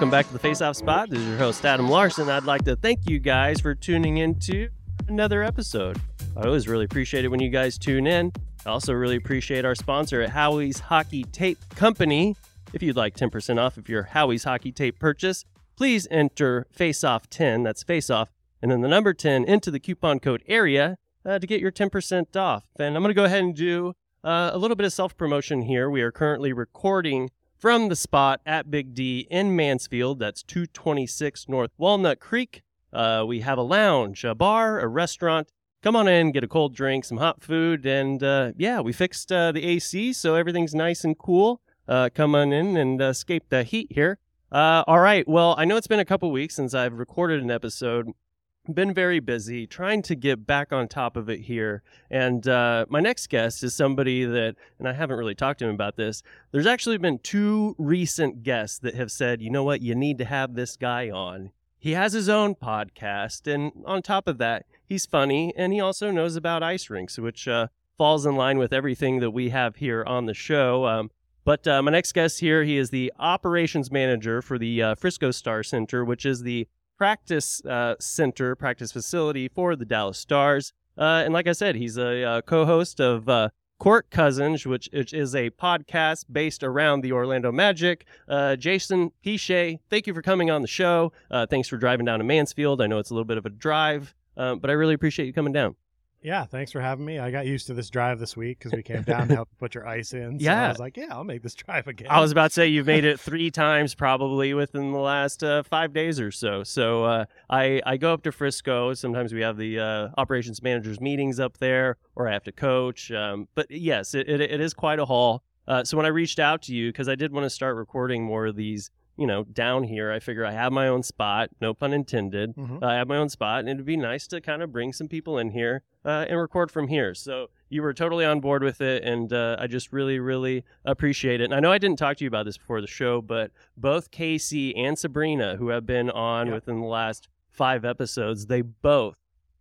welcome back to the Face Off Spot. This is your host, Adam Larson. I'd like to thank you guys for tuning into another episode. I always really appreciate it when you guys tune in. I also really appreciate our sponsor at Howie's Hockey Tape Company. If you'd like 10% off of your Howie's Hockey Tape purchase, please enter Face Off 10, that's Face Off, and then the number 10 into the coupon code area uh, to get your 10% off. And I'm going to go ahead and do uh, a little bit of self promotion here. We are currently recording from the spot at Big D in Mansfield. That's 226 North Walnut Creek. Uh, we have a lounge, a bar, a restaurant. Come on in, get a cold drink, some hot food, and uh, yeah, we fixed uh, the AC, so everything's nice and cool. Uh, come on in and escape the heat here. Uh, all right, well, I know it's been a couple weeks since I've recorded an episode, been very busy trying to get back on top of it here. And uh, my next guest is somebody that, and I haven't really talked to him about this. There's actually been two recent guests that have said, you know what, you need to have this guy on. He has his own podcast. And on top of that, he's funny and he also knows about ice rinks, which uh, falls in line with everything that we have here on the show. Um, but uh, my next guest here, he is the operations manager for the uh, Frisco Star Center, which is the practice uh, center, practice facility for the Dallas Stars. Uh, and like I said, he's a uh, co-host of uh, Court Cousins, which, which, is a podcast based around the Orlando Magic. Uh, Jason Piche, thank you for coming on the show. Thanks for driving down to Mansfield. I know it's a little bit of a drive, but I really appreciate you coming down. Yeah, thanks for having me. I got used to this drive this week because we came down to help put your ice in. So yeah, I was like, yeah, I'll make this drive again. I was about to say you've made it three times probably within the last uh, five days or so. So uh, I I go up to Frisco. Sometimes we have the uh, operations managers meetings up there, or I have to coach. Um, but yes, it, it, it is quite a haul. Uh, so when I reached out to you because I did want to start recording more of these you know, down here, I figure I have my own spot, no pun intended. Mhm. I have my own spot, and it'd be nice to kind of bring some people in here uh, and record from here. So you were totally on board with it, and uh, I just really, really appreciate it. And I know I didn't talk to you about this before the show, but both Casey and Sabrina, who have been on Yeah. within the last five episodes, they both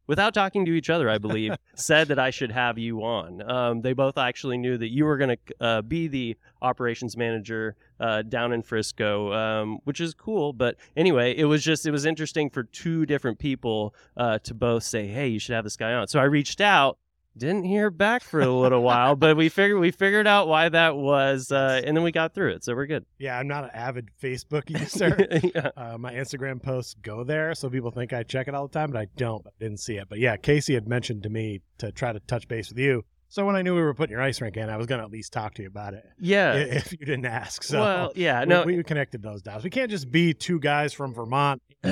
without talking to each other, I believe, said that I should have you on. Um, they both actually knew that you were going to uh, be the operations manager uh, down in Frisco, um, which is cool. But anyway, it was just it was interesting for two different people uh, to both say, "Hey, you should have this guy on." So I reached out. Didn't hear back for a little while, but we figured we figured out why that was, uh, and then we got through it, so we're good. yeah, I'm not an avid Facebook user. yeah. uh, my Instagram posts go there, so people think I check it all the time, but I don't. I didn't see it. But yeah, Casey had mentioned to me to try to touch base with you. So when I knew we were putting your ice rink in, I was going to at least talk to you about it Yeah. if you didn't ask. So well, yeah. we- No, we, connected those dots. We can't just be two guys from Vermont,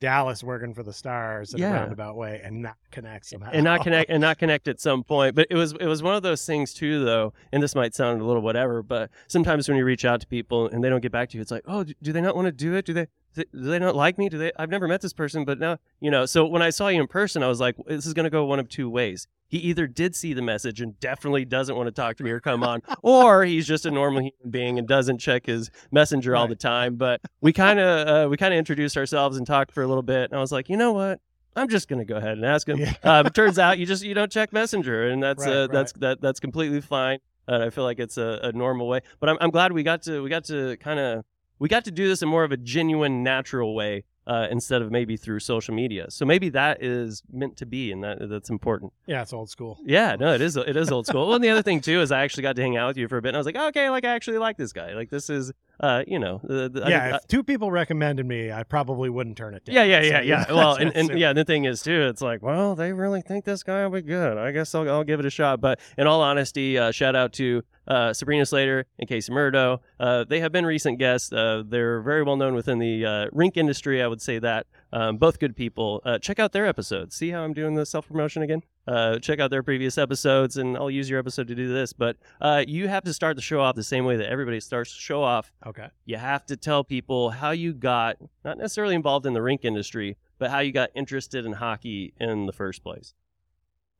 Dallas, working for the Stars in Yeah. a roundabout way and not connect somehow. and not connect and not connect at some point. But it was it was one of those things too though and this might sound a little whatever but sometimes when you reach out to people and they don't get back to you it's like oh do, do they not want to do it? Do they do they not like me? Do they i've never met this person but now you know. So when i saw you in person i was like this is going to go one of two ways he either did see the message and definitely doesn't want to talk to me or come on or he's just a normal human being and doesn't check his messenger all the time but we kind of uh, we kind of introduced ourselves and talked for a little bit and i was like you know what I'm just gonna go ahead and ask him. Yeah. Uh, but turns out you just you don't check Messenger, and that's Right, uh, right. that's that that's completely fine. And I feel like it's a, a normal way. But I'm I'm glad we got to we got to kind of we got to do this in more of a genuine, natural way uh, instead of maybe through social media. So maybe that is meant to be, and that that's important. yeah, it's old school. Yeah, no, it is it is old school. well, and the other thing too is I actually got to hang out with you for a bit, and I was like, okay, like I actually like this guy. Like this is, uh, you know, the, the, I yeah, think- if two people recommended me, I probably wouldn't turn it down. yeah, yeah, So, yeah, yeah. Well, and, and yeah, the thing is too, it's like, well, they really think this guy will be good. I guess I'll, I'll give it a shot. But in all honesty, uh, shout out to uh, Sabrina Slater and Casey Murdo. Uh, they have been recent guests. Uh, they're very well known within the uh, rink industry. I would say that. Um, both good people. Uh, check out their episodes. See how I'm doing the self promotion again? Uh, check out their previous episodes, and I'll use your episode to do this. But uh, you have to start the show off the same way that everybody starts the show off Okay. you have to tell people how you got not necessarily involved in the rink industry, but how you got interested in hockey in the first place.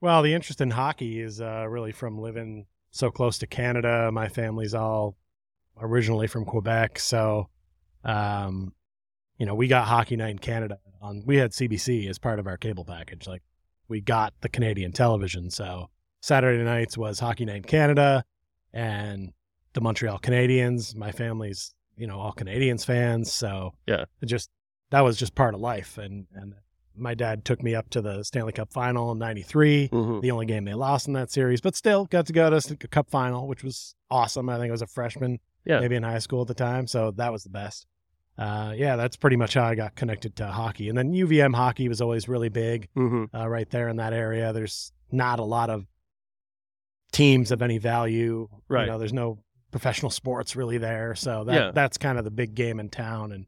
Well, the interest in hockey is uh, really from living so close to Canada. My family's all originally from Quebec, so um, you know we got Hockey Night in Canada. On we had CBC as part of our cable package. Like we got the Canadian television, so Saturday nights was Hockey Night in Canada, and the Montreal Canadiens. My family's you know, all Canadiens fans. So Yeah. it just that was just part of life. And and my dad took me up to the Stanley Cup final in '93, Mhm. the only game they lost in that series, but still got to go to the Cup final, which was awesome. I think I was a freshman, Yeah. maybe in high school at the time, so that was the best. Uh, yeah, that's pretty much how I got connected to hockey. And then UVM hockey was always really big Mhm. uh, right there in that area. There's not a lot of teams of any value. Right. You know, there's no professional sports really there. So that Yeah. that's kind of the big game in town. And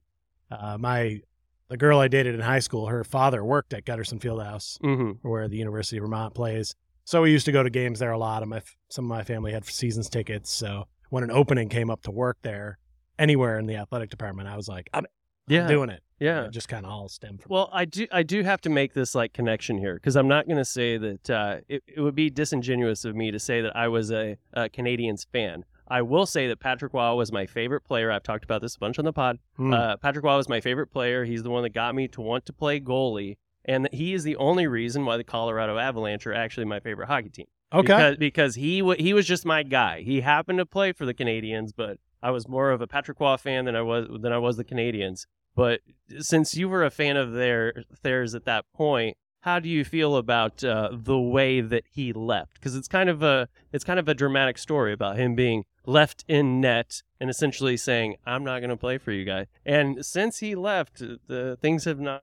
uh, my the girl I dated in high school, her father worked at Gutterson Fieldhouse, Mhm. where the University of Vermont plays. So we used to go to games there a lot. And my some of my family had seasons tickets. So when an opening came up to work there, anywhere in the athletic department, I was like, I'm Yeah. doing it. Yeah. It just kind of all stem from. Well, I do I do have to make this like connection here because I'm not going to say that uh, it, it would be disingenuous of me to say that I was a, a Canadiens fan. I will say that Patrick Roy was my favorite player. I've talked about this a bunch on the pod. Hmm. Uh, Patrick Roy was my favorite player. He's the one that got me to want to play goalie, and he is the only reason why the Colorado Avalanche are actually my favorite hockey team. okay. Because, because he wa he was just my guy. He happened to play for the Canadiens, but I was more of a Patrick Roy fan than I was than I was the Canadiens. But since you were a fan of their theirs at that point, how do you feel about uh, the way that he left? Because it's kind of a it's kind of a dramatic story about him being left in net and essentially saying, "I'm not going to play for you guys." And since he left, the things have not.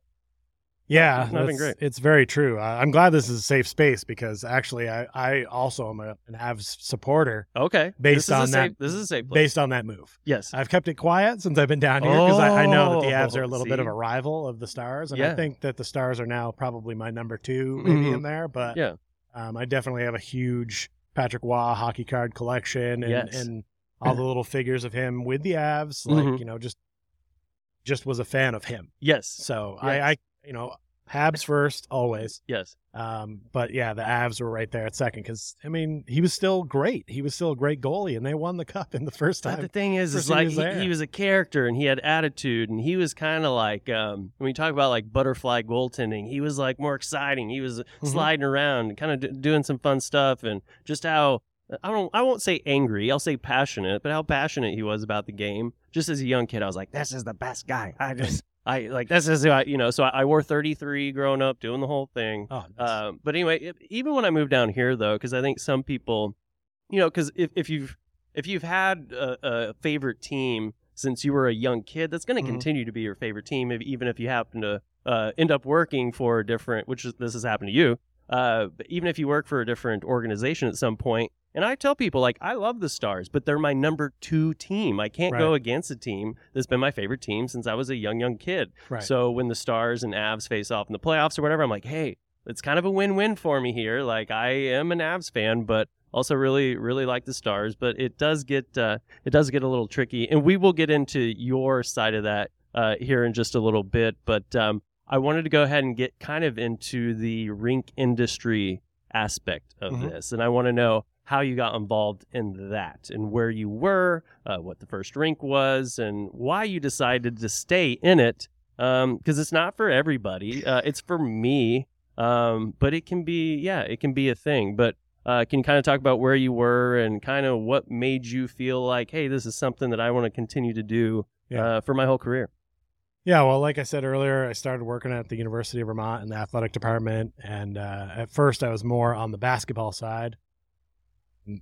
Yeah, been great. It's very true. Uh, I'm glad this is a safe space because actually, I, I also am a, an Avs supporter Okay, Based this is on a safe, that- this is a safe place. based on that move. yes. I've kept it quiet since I've been down here because I, I know that the Avs Oh, are a little bit of a rival of the Stars, and I think that the Stars are now probably my number two, maybe Mhm. in there. But Yeah. um, I definitely have a huge Patrick Roy hockey card collection, and, Yes. and all the little figures of him with the Avs. Like Mhm. you know, just just was a fan of him. Yes. So Yes. I, I, you know, Habs first always. Yes. Um, but yeah, the Avs were right there at second because I mean he was still great. He was still a great goalie, and they won the cup in the first time. But the thing is, is time he like was he, he was a character and he had attitude and he was kind of like um, when we talk about like butterfly goaltending, he was like more exciting. He was Mm-hmm. sliding around, kind of d- doing some fun stuff, and just how I don't I won't say angry, I'll say passionate, but how passionate he was about the game. Just as a young kid, I was like, this is the best guy. I just I like this is I you know. So I, I wore 33 growing up, doing the whole thing. Oh, nice. Um, but anyway, if, even when I moved down here, though, because I think some people, you know, because if, if you've if you've had a, a favorite team since you were a young kid, that's going to Mhm. continue to be your favorite team, if, even if you happen to uh, end up working for a different, which is, this has happened to you. Uh, even if you work for a different organization at some point, and I tell people like I love the Stars, but they're my number two team. I can't go against a team that's been my favorite team since I was a young young kid. right. So when the Stars and Avs face off in the playoffs or whatever, I'm like, hey, it's kind of a win-win for me here. Like I am an Avs fan, but also really, really like the Stars. But it does get uh, it does get a little tricky, and we will get into your side of that uh, here in just a little bit. But um, I wanted to go ahead and get kind of into the rink industry aspect of Mhm. this, and I want to know how you got involved in that and where you were, uh, what the first rink was, and why you decided to stay in it. Because it's not for everybody. Uh, it's for me, um, but it can be, yeah, it can be a thing. But uh, can you kind of talk about where you were and kind of what made you feel like, hey, this is something that I want to continue to do Yeah. uh, for my whole career? Yeah, well, like I said earlier, I started working at the University of Vermont in the athletic department, and uh, at first I was more on the basketball side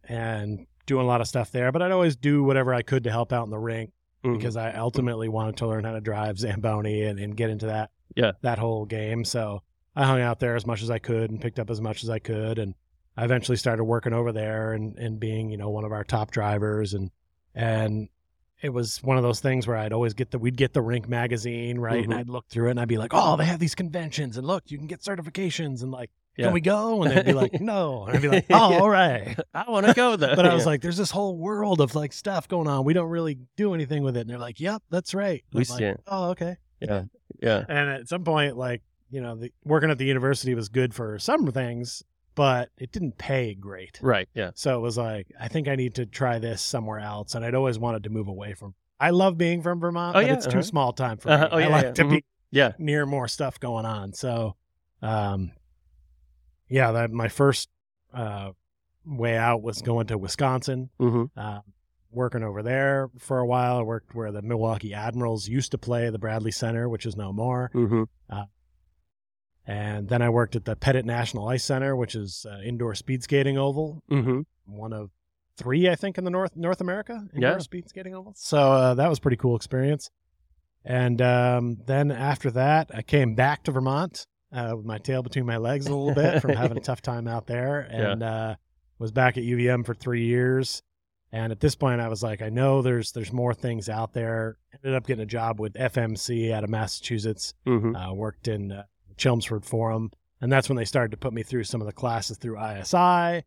and doing a lot of stuff there. But I'd always do whatever I could to help out in the rink Mhm. because I ultimately wanted to learn how to drive Zamboni and, and get into that Yeah. that whole game. So I hung out there as much as I could and picked up as much as I could, and I eventually started working over there and, and being you know one of our top drivers and and it was one of those things where I'd always get the we'd get the rink magazine right and Mhm. I'd look through it and I'd be like oh they have these conventions and look you can get certifications and like Yeah. can we go and they'd be like no and I'd be like oh Yeah. all right I want to go though. but I was Yeah. like there's this whole world of like stuff going on we don't really do anything with it and they're like yep that's right And We I'm like, stand. oh okay yeah, yeah, and at some point like you know the, working at the university was good for some things but it didn't pay great right, yeah, so it was like i think i need to try this somewhere else and i'd always wanted to move away from i love being from vermont Oh, but yeah, it's uh-huh. too small time for Uh-huh, me oh, yeah, i like yeah, to mhm. be yeah. near more stuff going on so um yeah that my first uh way out was going to wisconsin hmm uh, working over there for a while. I worked where the Milwaukee Admirals used to play, the Bradley Center, which is no more. Mm-hmm. And then I worked at the Pettit National Ice Center, which is uh, indoor speed skating oval, Mm-hmm. one of three, I think, in the North North America indoor Yeah. speed skating oval. So uh, that was a pretty cool experience. And um, then after that, I came back to Vermont uh, with my tail between my legs a little bit from having a tough time out there, and uh, was back at UVM for three years. And at this point, I was like, I know there's there's more things out there. Ended up getting a job with FMC out of Massachusetts Mm-hmm. uh, worked in uh, Chelmsford Forum, and that's when they started to put me through some of the classes through ISI.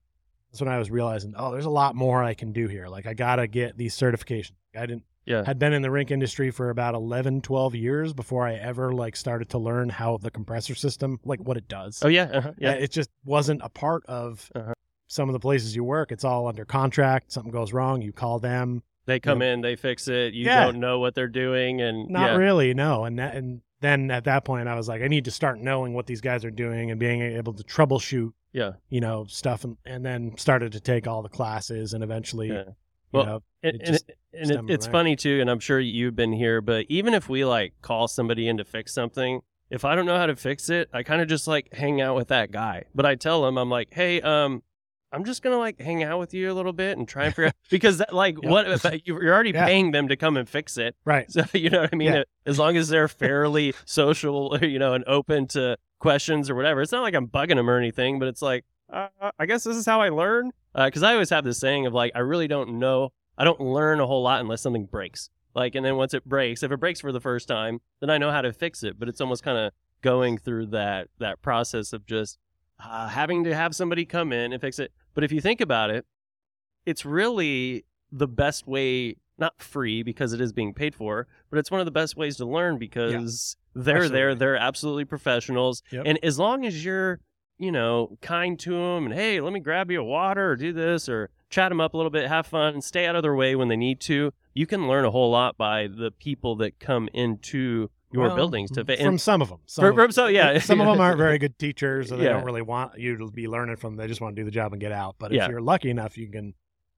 That's when I was realizing, oh, there's a lot more I can do here. Like I gotta get these certifications. I didn't Yeah. had been in the rink industry for about 11, 12 years before I ever like started to learn how the compressor system, like what it does. Oh yeah. Uh-huh. Yeah, it just wasn't a part of Uh-huh. some of the places you work. It's all under contract. Something goes wrong, you call them. They come in, they fix it. You Yeah. don't know what they're doing, and Not yeah. really, no. And that, and then at that point, I was like, I need to start knowing what these guys are doing and being able to troubleshoot, Yeah. you know, stuff, and, and then started to take all the classes, and eventually, Yeah. you Well, know, and, It and, and it, it's funny too and i'm sure you've been here but even if we like call somebody in to fix something if i don't know how to fix it i kind of just like hang out with that guy but i tell him i'm like hey um i'm just gonna like hang out with you a little bit and try and figure out because that, like Yep. what if you're already Yeah. paying them to come and fix it right. so you know what I mean? Yeah. As long as they're fairly social, you know, and open to questions or whatever. It's not like I'm bugging them or anything, but it's like, uh, I guess this is how I learn. Because I always have this saying of like, I really don't know. I don't learn a whole lot unless something breaks. Like, and then once it breaks, if it breaks for the first time, then I know how to fix it. But it's almost kind of going through that that process of just uh, having to have somebody come in and fix it. But if you think about it, it's really the best way not free because it is being paid for but it's one of the best ways to learn because they're there Absolutely. they're absolutely professionals Yep. and as long as you're you know kind to them and hey let me grab you a water or do this or chat them up a little bit have fun and stay out of their way when they need to you can learn a whole lot by the people that come into your Well, buildings to fit from some of them. Some, for- of, so yeah some of them aren't very good teachers, or they Yeah. don't really want you to be learning from. them. They just want to do the job and get out. But Yeah. if you're lucky enough, you can.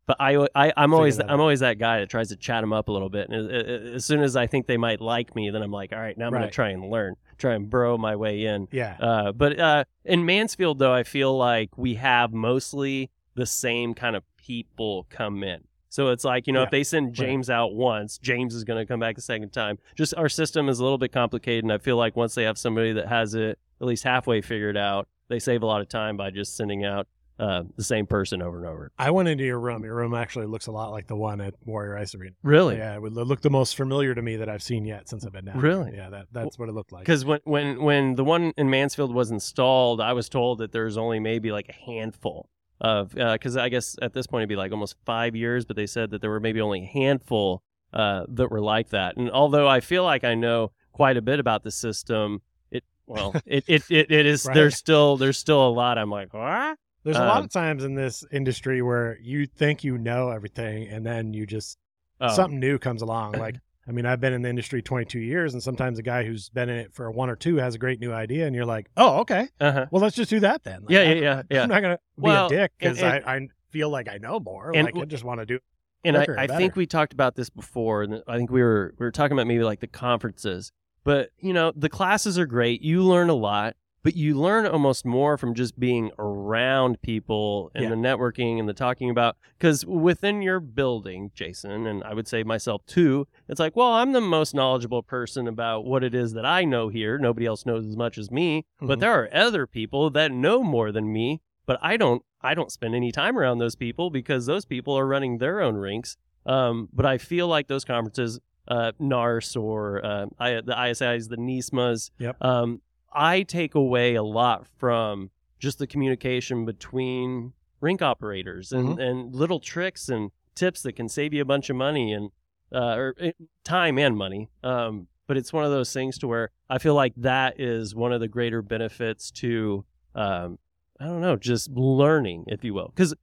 But I, I I'm always that I'm out. always that guy that tries to chat them up a little bit. And as, as soon as I think they might like me, then I'm like, all right, now I'm going to try and learn, try and burrow my way in. Yeah. Uh, but uh, in Mansfield, though, I feel like we have mostly the same kind of people come in. So it's like, you know, if they send James out once, James is going to come back a second time. Just our system is a little bit complicated. And I feel like once they have somebody that has it at least halfway figured out, they save a lot of time by just sending out uh, the same person over and over. I went into your room. Your room actually looks a lot like the one at Warrior Ice Arena. Really? Yeah, it would look the most familiar to me that I've seen yet since I've been down. Really? Yeah, that that's what it looked like. Because when, when when the one in Mansfield was installed, I was told that there's only maybe like a handful of because I guess at this point it'd be like almost five years, but they said that there were maybe only a handful uh, that were like that. And although I feel like I know quite a bit about the system, it well it it, it, it is Right. there's still there's still a lot. I'm like what? There's a lot um, of times in this industry where you think you know everything, and then you just Oh, something new comes along. Like, I mean, I've been in the industry 22 years, and sometimes a guy who's been in it for one or two has a great new idea, and you're like, oh, okay, uh-huh. well, let's just do that then. Like, Yeah, yeah, yeah, yeah. I'm not gonna be Well, a dick because I, I feel like I know more. and like, I just want to do. and I, I think we talked about this before and i think we were we were talking about maybe like the conferences but you know the classes are great you learn a lot but you learn almost more from just being around people and Yeah. the networking and the talking about because within your building jason and i would say myself too it's like well i'm the most knowledgeable person about what it is that i know here nobody else knows as much as me but Mhm. there are other people that know more than me but i don't i don't spend any time around those people because those people are running their own rinks um, but i feel like those conferences uh, nars or uh, I, the isis the nismas Yep. um, i take away a lot from just the communication between rink operators and, Mm-hmm. and little tricks and tips that can save you a bunch of money and uh, or eh, time and money um, but it's one of those things to where i feel like that is one of the greater benefits to um, I don't know, just learning, if you will, because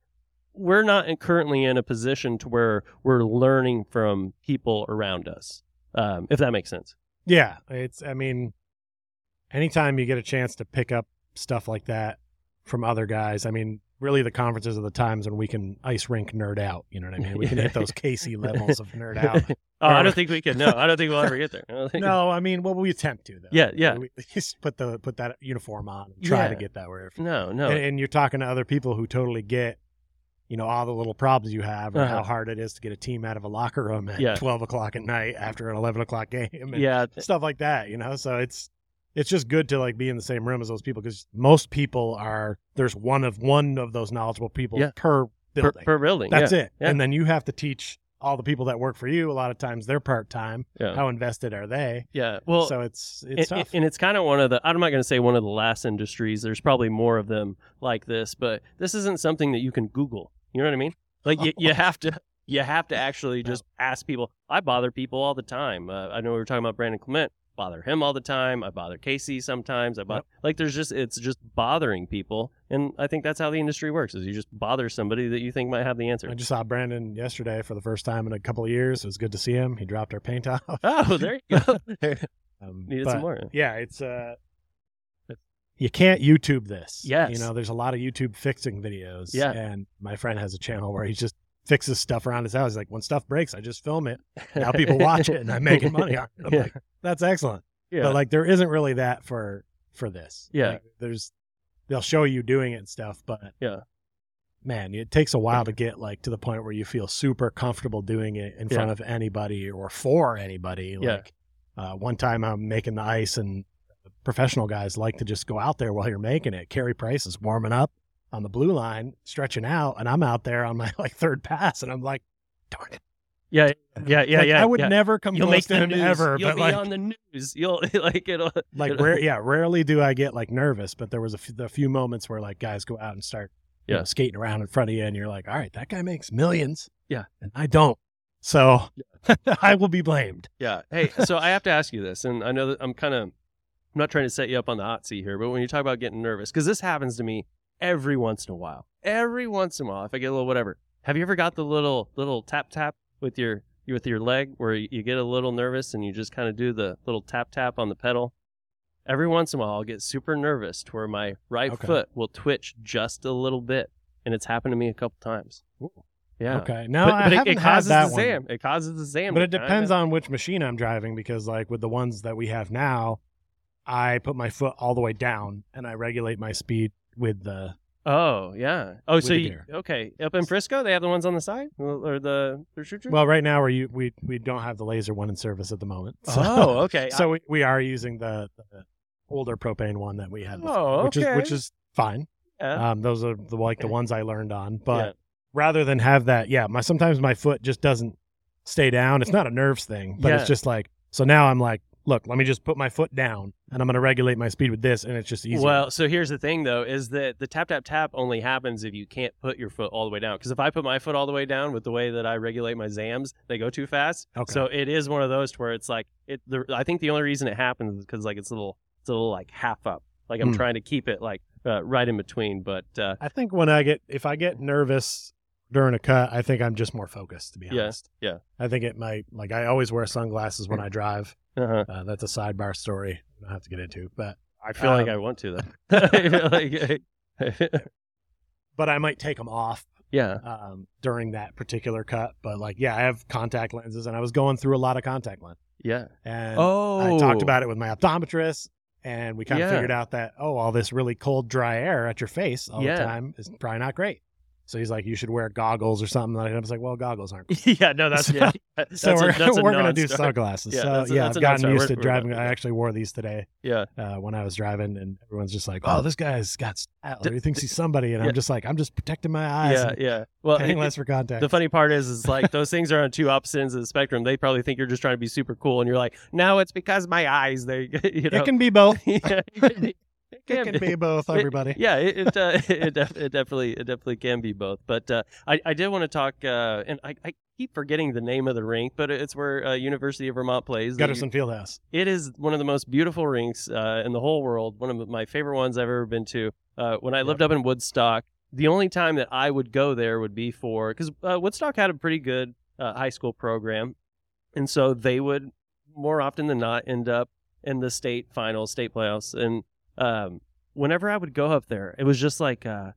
we're not currently in a position to where we're learning from people around us, um, if that makes sense. Yeah, it's. I mean, anytime you get a chance to pick up stuff like that from other guys, I mean, really the conferences are the times when we can ice rink nerd out. You know what I mean? We can hit those Casey levels of nerd out. oh, I don't think we can. No, I don't think we'll ever get there. I No, I mean, well, we attempt to though. Yeah, yeah. We just put the put that uniform on and try to get that where. No, no. And, and you're talking to other people who totally get, you know, all the little problems you have, or Uh-huh. how hard it is to get a team out of a locker room at Yeah. twelve o'clock at night after an eleven o'clock game. And yeah, stuff like that, you know. So it's it's just good to like be in the same room as those people because most people are there's one of one of those knowledgeable people Yeah. per per, building. per building. That's yeah. it. yeah. And then you have to teach all the people that work for you. A lot of times they're part time. How invested are they? Yeah. Well, so it's it's and, tough. and it's kind of one of the i'm not going to say one of the last industries there's probably more of them like this but this isn't something that you can google you know what i mean like you, you have to you have to actually just ask people i bother people all the time uh, i know we were talking about brandon clement bother him all the time i bother casey sometimes i bother like there's just it's just bothering people and i think that's how the industry works is you just bother somebody that you think might have the answer I just saw Brandon yesterday for the first time in a couple of years. It was good to see him. He dropped our paint off. oh there you go Um, needed but, some more Yeah, it's uh, you can't YouTube this. Yes. you know, there's a lot of YouTube fixing videos. Yeah. and my friend has a channel where he just fixes stuff around his house. He's like, when stuff breaks, I just film it. Now people watch it, and I'm making money on it. I'm Yeah. like, that's excellent. yeah But like, there isn't really that for for this. Yeah. Like, there's they'll show you doing it and stuff, but Yeah. man, it takes a while to get like to the point where you feel super comfortable doing it in Yeah. front of anybody or for anybody. Yeah. Like uh, one time I'm making the ice and professional guys like to just go out there while you're making it. Carey Price is warming up on the blue line, stretching out, and I'm out there on my like third pass, and I'm like, darn it. yeah yeah yeah Like, yeah I would yeah. never come You'll close make to him news. ever, You'll but be like, on the news. You'll like it'll like rare, yeah, rarely do I get like nervous, but there was a few, moments where like guys go out and start you know, skating around in front of you, and you're like, all right, that guy makes millions, Yeah. and I don't, so I will be blamed. Yeah. Hey, so I have to ask you this, and I know that I'm kind of, I'm not trying to set you up on the hot seat here, but when you talk about getting nervous, because this happens to me every once in a while. Every once in a while, if I get a little whatever. Have you ever got the little little tap tap with your with your leg where you get a little nervous and you just kind of do the little tap tap on the pedal? Every once in a while, I'll get super nervous to where my right Okay. foot will twitch just a little bit, and it's happened to me a couple times. Yeah. Okay, no, But, I but it, haven't it had causes that the one. zam. It causes the zam. But it depends kinda- on which machine I'm driving because, like, with the ones that we have now, I put my foot all the way down and I regulate my speed with the. Oh yeah. Oh, so you okay? Up in Frisco, they have the ones on the side or the Well, right now we we we don't have the laser one in service at the moment. So, oh, okay. so we, we are using the, the older propane one that we had before, Oh, which is okay. which is fine. yeah. Um, those are the like the ones I learned on. But Yeah. rather than have that, yeah, my sometimes my foot just doesn't stay down. It's not a nerves thing, but Yeah. it's just like so now I'm like, look, let me just put my foot down and I'm going to regulate my speed with this, and it's just easy. Well, so here's the thing though, is that the tap tap tap only happens if you can't put your foot all the way down. Because if I put my foot all the way down with the way that I regulate my zams, they go too fast. Okay. So it is one of those to where it's like it. The, I think the only reason it happens is because like it's a little, it's a little like half up. Like I'm Hmm. trying to keep it like uh, right in between. But uh, I think when I get if I get nervous during a cut, I think I'm just more focused. To be Yeah, honest, yeah. I think it might like I always wear sunglasses when I drive. uh-huh. Uh, that's a sidebar story. I don't have to get into, but I feel like Um, I want to though. Like- but I might take them off yeah. um, during that particular cut. But like, yeah, I have contact lenses, and I was going through a lot of contact lens, Yeah. and Oh. I talked about it with my optometrist, and we kind of Yeah. figured out that oh, all this really cold, dry air at your face all Yeah. the time is probably not great. So he's like, you should wear goggles or something. And I was like, well, goggles aren't. yeah, no, that's So- yeah. That's So we're, a we're gonna do sunglasses. Yeah, so that's yeah, that's I've gotten used to We're- driving. I actually wore these today Yeah, uh, when I was driving, and everyone's just like, "Oh, this guy's got style," or he thinks he's somebody, and Yeah. I'm just like, "I'm just protecting my eyes, yeah, yeah. Well, paying it- less for contact." the funny part is, is like those things are on two opposite ends of the spectrum. They probably think you're just trying to be super cool, and you're like, no, it's because my eyes. They, you know, it can be both. yeah, it It can can be. both, It- everybody. yeah, it it, uh, it, def- it definitely it definitely can be both. But uh, I I did want to talk, uh, and I, I keep forgetting the name of the rink, but it's where uh, University of Vermont plays. The- Gutterson Fieldhouse. It is one of the most beautiful rinks uh, in the whole world. One of my favorite ones I've ever been to. Uh, when I lived up in Woodstock, the only time that I would go there would be for because uh, Woodstock had a pretty good uh, high school program, and so they would more often than not end up in the state finals, state playoffs, and um, whenever I would go up there, it was just like uh,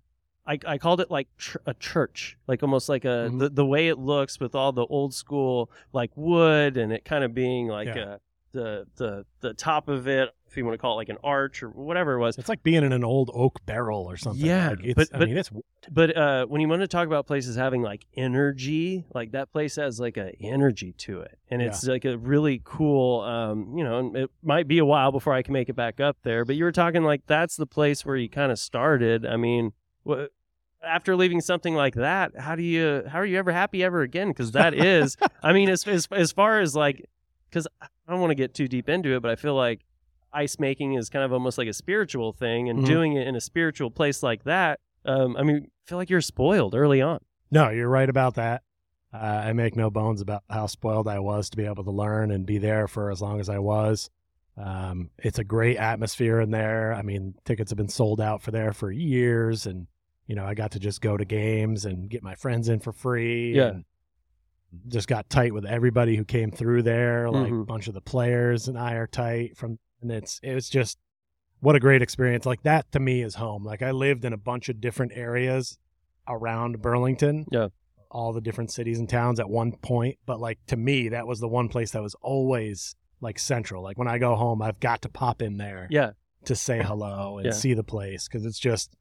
I, I called it like ch- a church, like almost like a Mhm. the, the way it looks with all the old school like wood and it kind of being like Yeah. uh the the the top of it, if you want to call it like an arch or whatever it was. It's like being in an old oak barrel or something. Yeah, Like, it's, but- I but- mean, it's But uh, when you want to talk about places having like energy, like that place has like a energy to it, and it's like a really cool. Um, you know, it might be a while before I can make it back up there. But you were talking like that's the place where you kind of started. I mean, what? After leaving something like that, how do you how are you ever happy ever again? Because that is, I mean, as as as far as like, because I don't want to get too deep into it, but I feel like ice making is kind of almost like a spiritual thing, and Mhm. doing it in a spiritual place like that um, I mean, I feel like you're spoiled early on. No, you're right about that. Uh, I make no bones about how spoiled I was to be able to learn and be there for as long as I was. Um, it's a great atmosphere in there. I mean, tickets have been sold out for there for years, and you know, I got to just go to games and get my friends in for free. Yeah. and just got tight with everybody who came through there. Like Mhm. a bunch of the players and I are tight from, and it's it was just what a great experience. Like that to me is home. Like I lived in a bunch of different areas around Burlington. Yeah. All the different cities and towns at one point. But like to me, that was the one place that was always like central. Like when I go home, I've got to pop in there Yeah, to say hello and Yeah. see the place because it's just,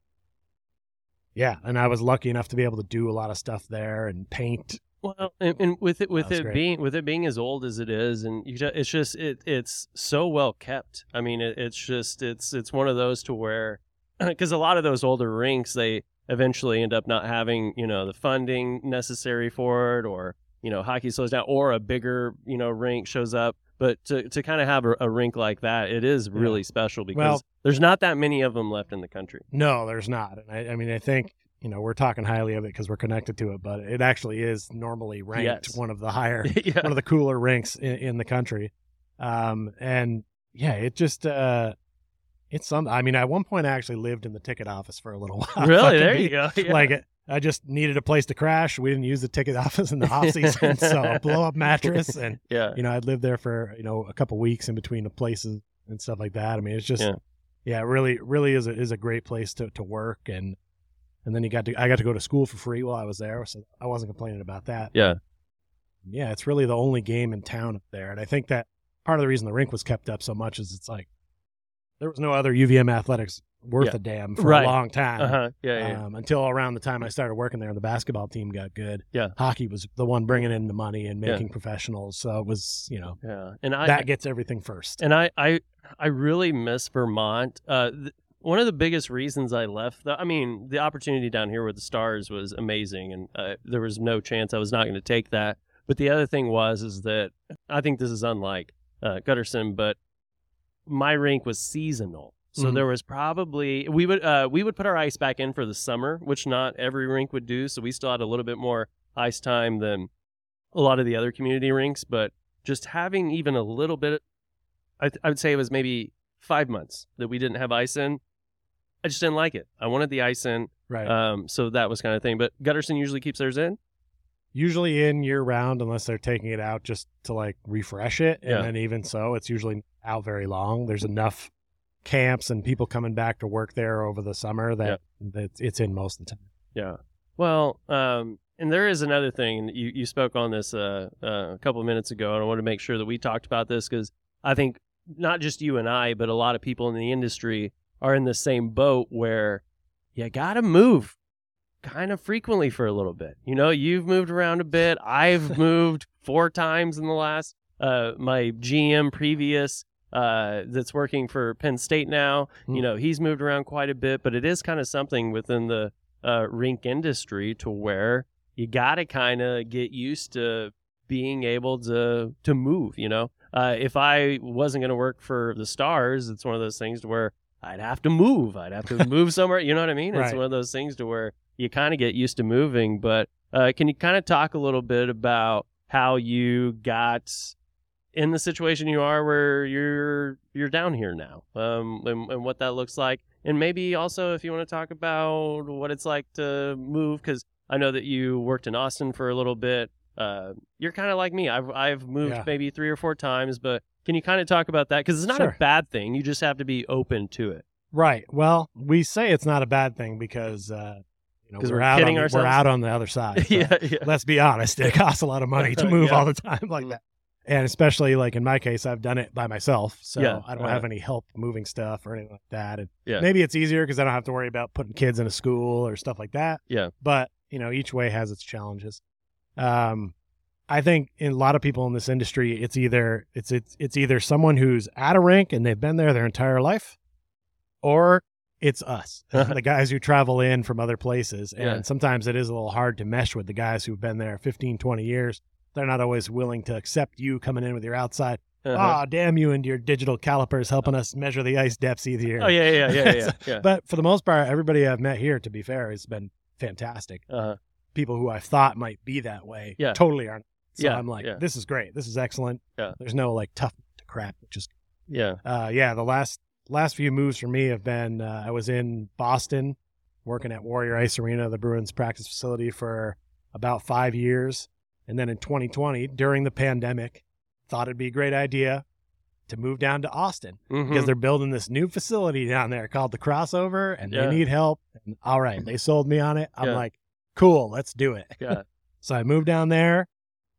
yeah. And I was lucky enough to be able to do a lot of stuff there and paint. Well, and, and with it with it great. being with it being as old as it is, and you ju- it's just it it's so well kept. I mean, it, it's just it's it's one of those to where because a lot of those older rinks they eventually end up not having you know the funding necessary for it, or you know hockey slows down, or a bigger you know rink shows up. But to, to kind of have a, a rink like that, it is Yeah. really special because Well- there's not that many of them left in the country. No, there's not. And I, I mean, I think, you know, we're talking highly of it because we're connected to it, but it actually is normally ranked Yes. one of the higher yeah. one of the cooler rinks in, in the country. Um, and yeah, it just, uh, it's some, I mean, at one point I actually lived in the ticket office for a little while. really? There be- you go. Yeah. Like it, I just needed a place to crash. We didn't use the ticket office in the off season. so blow up mattress. And, yeah. you know, I'd lived there for, you know, a couple weeks in between the places and stuff like that. I mean, it's just, Yeah. yeah, it really, really is a, is a great place to, to work. And, and then you got to, I got to go to school for free while I was there. So I wasn't complaining about that Yeah. yeah, it's really the only game in town up there. And I think that part of the reason the rink was kept up so much is it's like there was no other UVM athletics worth Yeah. a damn for Right. a long time. Uh huh. Yeah. Yeah. Um, until around the time I started working there and the basketball team got good. Yeah. Hockey was the one bringing in the money and Yeah. making professionals. So it was, you know, yeah. And I that gets everything first. and I I I really miss Vermont. Uh, th- one of the biggest reasons I left, the, I mean, the opportunity down here with the Stars was amazing, and uh, there was no chance I was not going to take that. But the other thing was is that I think this is unlike uh, Gutterson, but my rink was seasonal. So Mhm. there was probably we would uh, we would put our ice back in for the summer, which not every rink would do. So we still had a little bit more ice time than a lot of the other community rinks. But just having even a little bit, I, I would say it was maybe five months that we didn't have ice in. I just didn't like it. I wanted the ice in, Right. um, so that was kind of thing. But Gutterson usually keeps theirs in. usually in year round unless they're taking it out just to like refresh it. And Yeah. then even so, it's usually out very long. There's enough camps and people coming back to work there over the summer that, that it's in most of the time. Yeah. Well, um, and there is another thing. You you spoke on this uh, uh, a couple of minutes ago, and I want to make sure that we talked about this because I think not just you and I, but a lot of people in the industry are in the same boat where you got to move kind of frequently for a little bit. You know, you've moved around a bit. I've moved four times in the last. Uh, my GM previous uh, that's working for Penn State now. Hmm. You know, he's moved around quite a bit, but it is kind of something within the uh, rink industry to where you got to kind of get used to being able to to move. You know, uh, if I wasn't going to work for the Stars, it's one of those things to where I'd have to move. I'd have to move somewhere. You know what I mean? It's Right. one of those things to where you kind of get used to moving. But uh, can you kind of talk a little bit about how you got in the situation you are where you're you're down here now um, and, and what that looks like and maybe also if you want to talk about what it's like to move because i know that you worked in austin for a little bit uh, you're kind of like me i've, I've moved Yeah. maybe three or four times but can you kind of talk about that because it's not Sure. a bad thing you just have to be open to it Right. Well, we say it's not a bad thing because uh, you know, we're, we're out on the, we're out on the other side. so yeah, yeah. Let's be honest, it costs a lot of money to move Yeah. all the time like that. And especially like in my case, I've done it by myself, so Yeah, I don't uh-huh. have any help moving stuff or anything like that. And Yeah. maybe it's easier because I don't have to worry about putting kids in a school or stuff like that. Yeah. But you know, each way has its challenges. Um, I think in a lot of people in this industry, it's either it's it's it's either someone who's at a rink and they've been there their entire life, or it's us, the guys who travel in from other places. And Yeah. sometimes it is a little hard to mesh with the guys who've been there 15, 20 years. They're not always willing to accept you coming in with your outside. Uh-huh. Ah, damn you and your digital calipers helping us measure the ice depths easier. oh yeah, yeah, yeah, yeah, yeah. But for the most part, everybody I've met here, to be fair, has been fantastic. Uh-huh. People who I thought might be that way Yeah. totally aren't. So Yeah, I'm like, yeah. this is great. This is excellent. Yeah. There's no like tough to crap, which is Yeah. uh, yeah, the last last few moves for me have been uh, I was in Boston working at Warrior Ice Arena, the Bruins practice facility, for about five years, and then in 2020 during the pandemic, thought it'd be a great idea to move down to Austin Mhm. because they're building this new facility down there called the Crossover, and Yeah. they need help. And, all right, they sold me on it. I'm Yeah. like, cool, let's do it. Yeah. So I moved down there.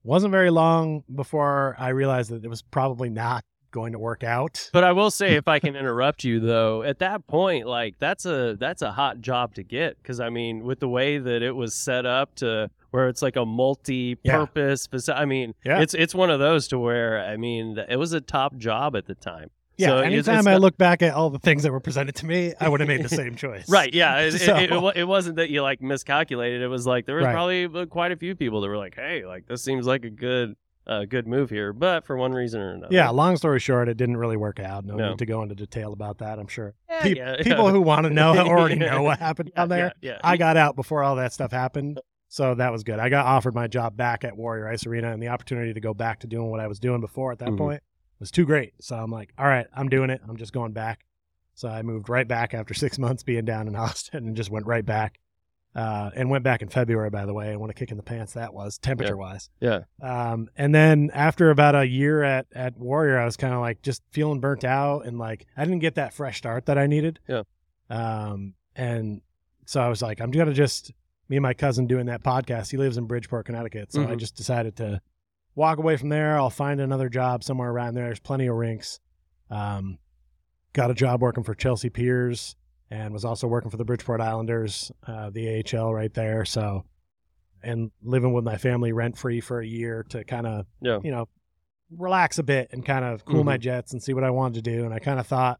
Wasn't very long before I realized that it was probably not going to work out. But I will say, if I can interrupt you though, at that point, like that's a that's a hot job to get because I mean, with the way that it was set up to where it's like a multi-purpose, faci- I mean, Yeah. it's it's one of those to where I mean, it was a top job at the time. Yeah, So it's- anytime it's I not- look back at all the things that were presented to me, I would have made the same choice. Right? Yeah. It, So- it, it, it wasn't that you like miscalculated. It was like there was Right. probably uh, quite a few people that were like, "Hey, like this seems like a good uh, good move here," but for one reason or another. Yeah, long story short, it didn't really work out. No, No. need to go into detail about that, I'm sure. Yeah, Pe- yeah, people who want to know already know what happened Yeah, down there. Yeah. yeah. I got out before all that stuff happened. So that was good. I got offered my job back at Warrior Ice Arena, and the opportunity to go back to doing what I was doing before at that Mhm. point was too great. So I'm like, all right, I'm doing it. I'm just going back. So I moved right back after six months being down in Austin and just went right back. Uh, and went back in February, by the way. And what a kick in the pants that was, temperature wise. Yeah. Um, and then after about a year at, at Warrior, I was kind of like just feeling burnt out and like I didn't get that fresh start that I needed. Yeah. Um, and so I was like, I'm gonna just me and my cousin doing that podcast. He lives in Bridgeport, Connecticut, so I Mhm. just decided to walk away from there. I'll find another job somewhere around there. There's plenty of rinks. Um, got a job working for Chelsea Piers and was also working for the Bridgeport Islanders, uh, the AHL right there. So, and living with my family rent free for a year to kind of, Yeah. you know, relax a bit and kind of cool my jets and see what I wanted to do. And I kind of thought,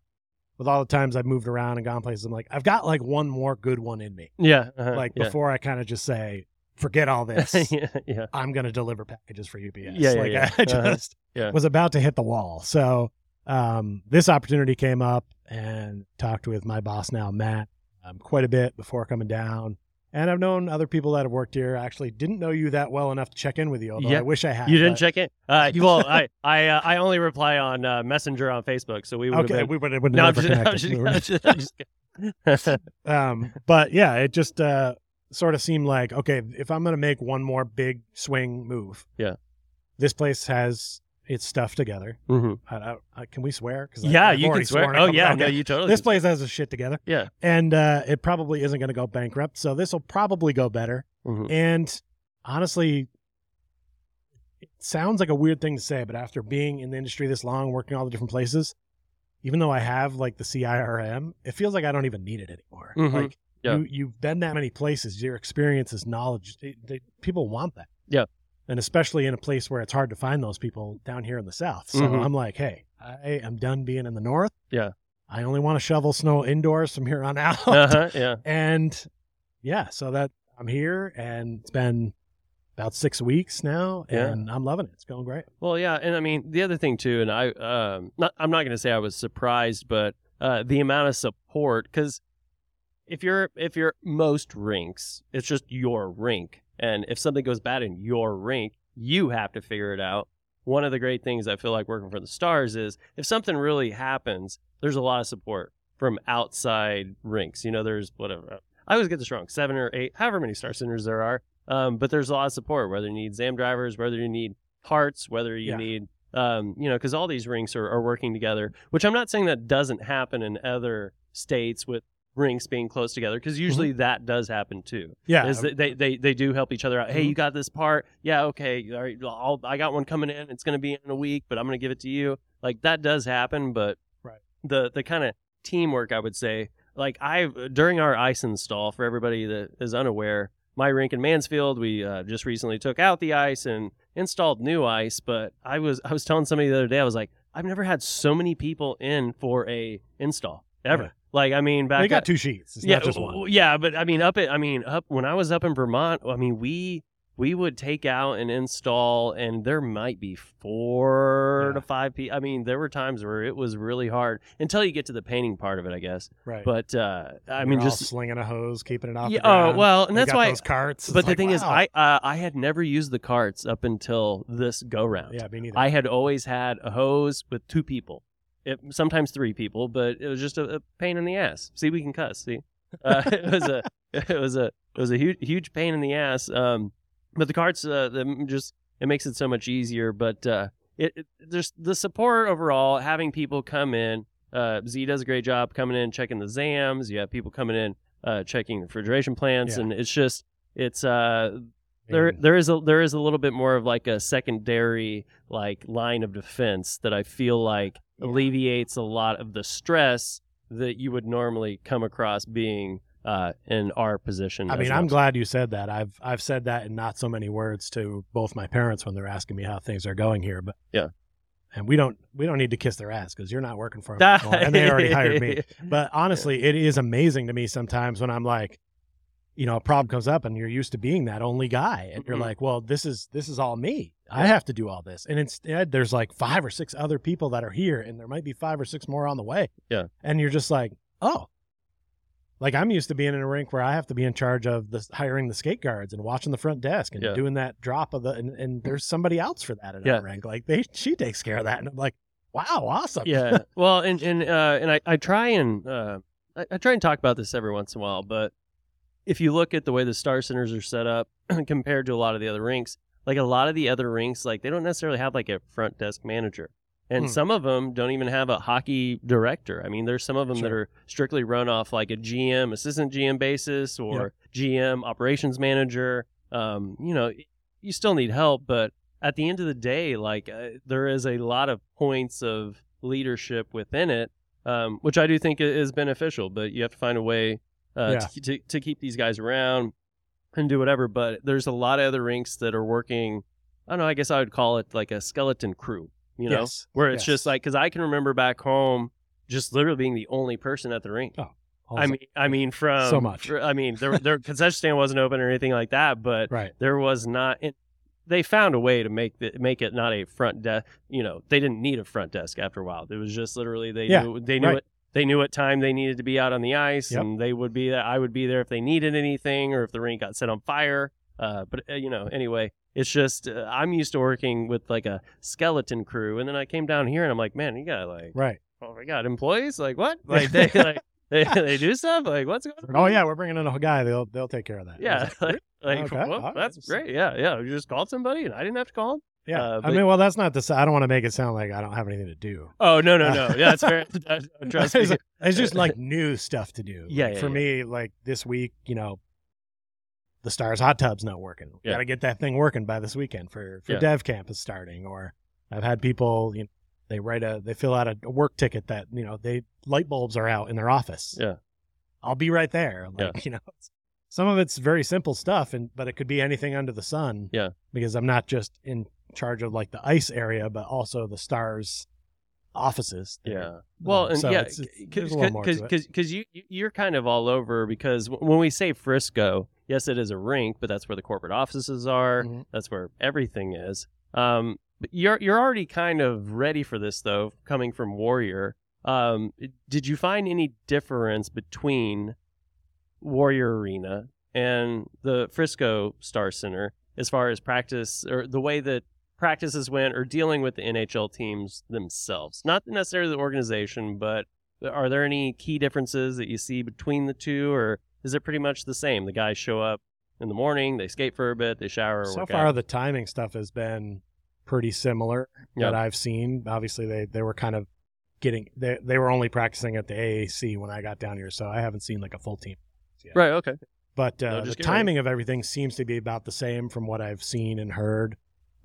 with all the times I've moved around and gone places, I'm like, I've got like one more good one in me. Yeah. uh-huh, like yeah. before I kind of just say, forget all this. yeah. Yeah. I'm going to deliver packages for UPS. Yeah, yeah, like yeah. I Uh-huh. just Yeah. was about to hit the wall. So um, this opportunity came up and talked with my boss now, Matt, um, quite a bit before coming down. And I've known other people that have worked here. I actually didn't know you that well enough to check in with you, although Yeah. I wish I had. You didn't but- check in. Uh, you, well, I I uh, I only reply on uh, Messenger on Facebook, so we would Okay, have been. we would would no, never just, connected. just, We were- just, I'm just kidding. um, but yeah, it just uh, sort of seemed like okay, if I'm going to make one more big swing move, Yeah. this place has its stuff together. Mhm. I, I, I, can we swear? 'Cause I- Yeah, I've you can swear. Oh yeah, no, you totally. this place has its shit together, Yeah. and uh, it probably isn't going to go bankrupt. So this will probably go better. Mhm. And honestly, it sounds like a weird thing to say, but after being in the industry this long, working all the different places, even though I have like the CIRM, it feels like I don't even need it anymore. Mhm. Like Yeah. you, you've been that many places, your experience is knowledge. They, they, people want that. Yeah. And especially in a place where it's hard to find those people down here in the South. So Mhm. I'm like, hey, I am done being in the North. Yeah. I only want to shovel snow indoors from here on out. Uh-huh, yeah. And yeah, so that I'm here and it's been about six weeks now Yeah. and I'm loving it. It's going great. Well, yeah, and I mean the other thing too, and I um, not I'm not going to say I was surprised, but uh, the amount of support because if you're if you're most rinks, it's just your rink, and if something goes bad in your rink, you have to figure it out. One of the great things I feel like working for the Stars is if something really happens, there's a lot of support from outside rinks. You know, there's whatever. I always get this wrong, seven or eight, however many Star Centers there are. Um, but there's a lot of support, whether you need ZAM drivers, whether you need parts, whether you Yeah. need, um, you know, because all these rinks are, are working together, which I'm not saying that doesn't happen in other states with rinks being close together because usually that does happen too. Mm-hmm. Yeah, is that they, they they do help each other out. Hey, Mhm. you got this part? Yeah, okay. All right, I'll, I got one coming in. It's going to be in a week, but I'm going to give it to you. Like that does happen, but Right. the the kind of teamwork I would say, like I during our ice install for everybody that is unaware, my rink in Mansfield, we uh, just recently took out the ice and installed new ice. But I was I was telling somebody the other day, I was like, I've never had so many people in for a install ever. Like I mean, back they got at- two sheets. It's yeah, not just one. yeah, but I mean, up at I mean, up when I was up in Vermont, I mean, we we would take out and install, and there might be four Yeah. to five people. I mean, there were times where it was really hard until you get to the painting part of it, I guess. Right. But uh, I You're mean, just slinging a hose, keeping it off. yeah, oh well, and that's why. those carts. But It's the like, thing is. I uh, I had never used the carts up until this go round. yeah, me neither. I had always had a hose with two people, it, sometimes three people, but it was just a, a pain in the ass. See, we can cuss. See, uh, it was a it was a it was a huge huge pain in the ass. Um, but the carts, uh, the, just it makes it so much easier. But uh, it, it there's the support overall, having people come in. Uh, Z does a great job coming in checking the ZAMs. You have people coming in uh, checking refrigeration plants, Yeah. and it's just it's uh there there is a there is a little bit more of like a secondary like line of defense that I feel like. Alleviates a lot of the stress that you would normally come across being uh, in our position. I mean, I'm glad you said that. I've I've said that in not so many words to both my parents when they're asking me how things are going here. But Yeah. and we don't we don't need to kiss their ass because you're not working for them, anymore, and they already hired me. But honestly, it is amazing to me sometimes when I'm like, you know, a problem comes up and you're used to being that only guy, and you're Mhm. like, well, this is this is all me. I have to do all this, and instead there's like five or six other people that are here, and there might be five or six more on the way. Yeah. and you're just like, oh. Like I'm used to being in a rink where I have to be in charge of the hiring the skate guards and watching the front desk and Yeah. doing that drop of the and, and there's somebody else for that in Yeah. our rink. Like they she takes care of that, and I'm like, wow, awesome. yeah. Well, and and uh, and I, I try and uh, I, I try and talk about this every once in a while, but if you look at the way the star centers are set up compared to a lot of the other rinks, like a lot of the other rinks, like they don't necessarily have like a front desk manager. And Hmm. some of them don't even have a hockey director. I mean, there's some of them that are strictly run off like a GM, assistant GM basis, or GM operations manager. Um, you know, you still need help, but at the end of the day, like uh, there is a lot of points of leadership within it, um, which I do think is beneficial. But you have to find a way uh, Yeah. to, to to keep these guys around and do whatever. But there's a lot of other rinks that are working. I don't know. I guess I would call it like a skeleton crew. You know, Yes. where it's Yes. just like because I can remember back home, just literally being the only person at the rink. Oh, I Also- mean, I mean, from So much. fr- I mean, their their concession stand wasn't open or anything like that, but right. there was not. It, they found a way to make the, make it not a front desk. You know, they didn't need a front desk after a while. It was just literally they Yeah, knew they knew right. it. They knew what time they needed to be out on the ice, Yep. and they would be there. I would be there if they needed anything or if the rink got set on fire. Uh, but uh, you know, anyway, it's just uh, I'm used to working with like a skeleton crew, and then I came down here and I'm like, man, you got like, Right. oh my god, employees, like what? Like they like they, they do stuff, like what's going on? Oh yeah, we're bringing in a guy. They'll they'll take care of that. Yeah, like, like, like Okay, well, that's great. Yeah, yeah. You just called somebody, and I didn't have to call them. Yeah. uh, I mean, well, that's not the. I don't want to make it sound like I don't have anything to do. Oh no, no, no. Yeah, that's fair. Trust me. it's, just like new stuff to do. Yeah, Like, yeah, for yeah. me, like this week, you know, the Stars hot tub's not working. Yeah. Got to get that thing working by this weekend for for Yeah. Dev Camp is starting. Or I've had people, you know, they write a they fill out a, work ticket that you know they light bulbs are out in their office. Yeah. I'll be right there. Like you know, some of it's very simple stuff, and but it could be anything under the sun. Yeah. because I'm not just in charge of like the ice area, but also the Stars offices. Yeah. Well, Um, and so yeah, it's- it's- there's a little more to it. because because you you- you're kind of all over because when we say Frisco, yes, it is a rink, but that's where the corporate offices are. Mhm. That's where everything is. Um, but you're you're already kind of ready for this though, coming from Warrior. Um, did you find any difference between Warrior Arena and the Frisco Star Center as far as practice or the way that practices went or dealing with the NHL teams themselves? Not necessarily the organization, but are there any key differences that you see between the two, or is it pretty much the same? The guys show up in the morning, they skate for a bit, they shower, so far out. the timing stuff has been pretty similar Yeah. that I've seen. Obviously, they they were kind of getting they they were only practicing at the AAC when I got down here, so I haven't seen like a full team. yet. Right. Okay. But No, uh, the just get ready. timing of everything seems to be about the same from what I've seen and heard.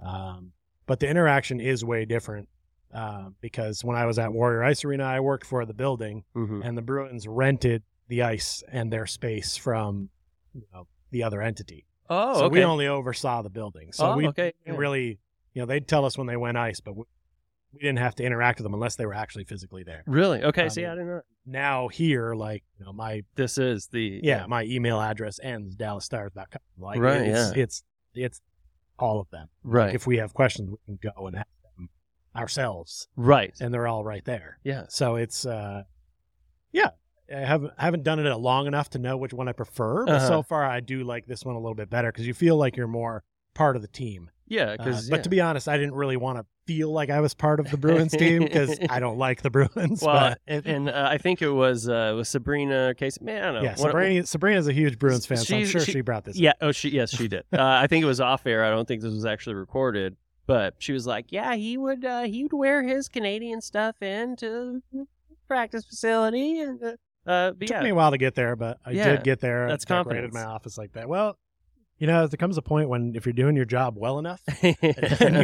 Um, but the interaction is way different uh, because when I was at Warrior Ice Arena, I worked for the building, hmm and the Bruins rented the ice and their space from you know, the other entity. Oh, so okay. we only oversaw the building. So oh, we okay. didn't yeah. really, you know, they'd tell us when they went ice, but we, we didn't have to interact with them unless they were actually physically there. Really? Okay. Um, See, I didn't know. Now here, like you know, my This is the yeah, my email address ends DallasStars.com. Like Right, it's, yeah. it's it's all of them. right, If we have questions, we can go and have them ourselves, right. and they're all right there. Yeah. So it's uh, yeah. I haven't haven't done it long enough to know which one I prefer, but Uh-huh. so far I do like this one a little bit better because you feel like you're more part of the team. Yeah. Uh, Because but to be honest, I didn't really want to feel like I was part of the Bruins team because I don't like the Bruins. well, and, and uh, I think it was uh, was Sabrina Casey. Man, I don't know. yeah, What- Sabrina, Sabrina's a huge Bruins fan, so I'm sure she- she, brought this. up. Yeah. Oh, she. Yes, she did. uh, I think it was off air. I don't think this was actually recorded. But she was like, "Yeah, he would. Uh, he would wear his Canadian stuff into the practice facility." And uh, uh, It yeah, took me a while to get there, but I Yeah, did get there. that's decorated confidence. my office like that. Well, you know, there comes a point when if you're doing your job well enough and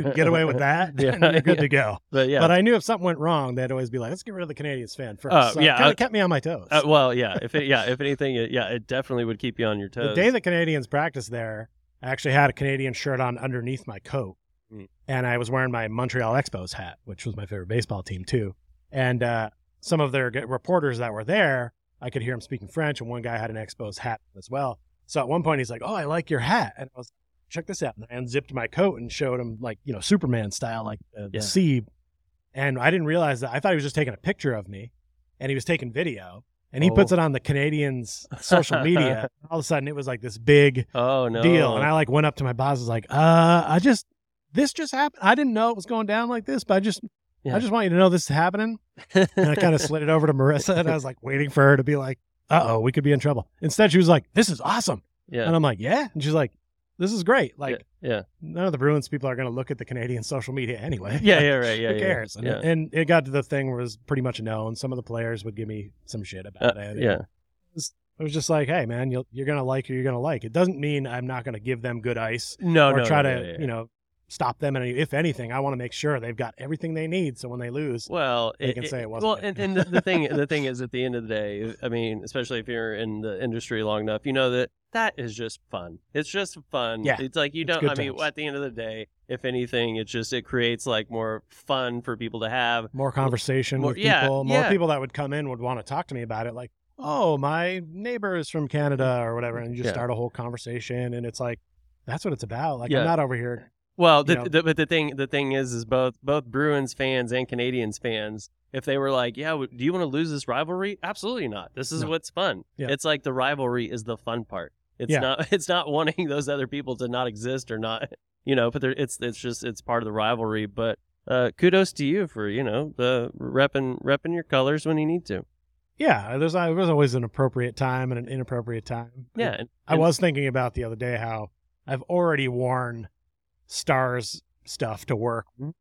you get away with that, then Yeah, you're good yeah. to go. but yeah. But I knew if something went wrong, they'd always be like, "Let's get rid of the Canadiens fan first. Oh, so yeah, it kind uh, kept me on my toes. uh, well, yeah. If it, yeah, if anything, it, yeah, it definitely would keep you on your toes. the day the Canadiens practiced there, I actually had a Canadian shirt on underneath my coat, Mm. and I was wearing my Montreal Expos hat, which was my favorite baseball team too. And uh, some of their reporters that were there, I could hear them speaking French, and one guy had an Expos hat as well. So at one point, he's like, "Oh, I like your hat," and I was, "Check this out!" And I unzipped my coat and showed him like you know Superman style, like uh, the Yeah. sea. And I didn't realize that. I thought he was just taking a picture of me, and he was taking video. And he Oh. puts it on the Canadiens' social media. All of a sudden, it was like this big oh no deal. And I like went up to my boss, and was like, uh, I just this just happened. I didn't know it was going down like this, but I just Yeah. I just want you to know this is happening. And I kind of slid it over to Marissa and I was like waiting for her to be like, uh oh, we could be in trouble. Instead, she was like, This is awesome. yeah. And I'm like, Yeah. And she's like, This is great. Like yeah, none of the Bruins people are gonna look at the Canadian social media anyway. yeah, yeah, right, yeah, Who yeah. cares? And, Yeah, and it got to the thing where it was pretty much known. Some of the players would give me some shit about Uh, it. yeah, It was just like, hey man, you'll, you're gonna like who you're gonna like. It doesn't mean I'm not gonna give them good ice no, or no, try no, to yeah, yeah. you know stop them. And if anything, I want to make sure they've got everything they need. So when they lose, Well, They can say it wasn't Well, and, and the, the thing, the thing is, at the end of the day, I mean, especially if you're in the industry long enough, you know that that is just fun. It's just fun. Yeah, it's like you it's don't. I mean, times. at the end of the day, if anything, it's just it creates like more fun for people to have. more conversation more- with yeah, people, more yeah. people that would come in would want to talk to me about it. Like, oh, my neighbor is from Canada or whatever, and you just Yeah. start a whole conversation, and it's like that's what it's about. Like Yeah. I'm not over here. Well, the, the, but the thing, the thing is, is both both Bruins fans and Canadiens fans. If they were like, "Yeah, w- do you want to lose this rivalry?" Absolutely not. This is No. what's fun. Yeah. It's like the rivalry is the fun part. It's Yeah. not. It's not wanting those other people to not exist or not. You know, but it's it's just it's part of the rivalry. But uh, kudos to you for you know the repping repping your colors when you need to. Yeah, there's there was always an appropriate time and an inappropriate time. Yeah, and, I was thinking about the other day how I've already worn stars stuff to work Mhm.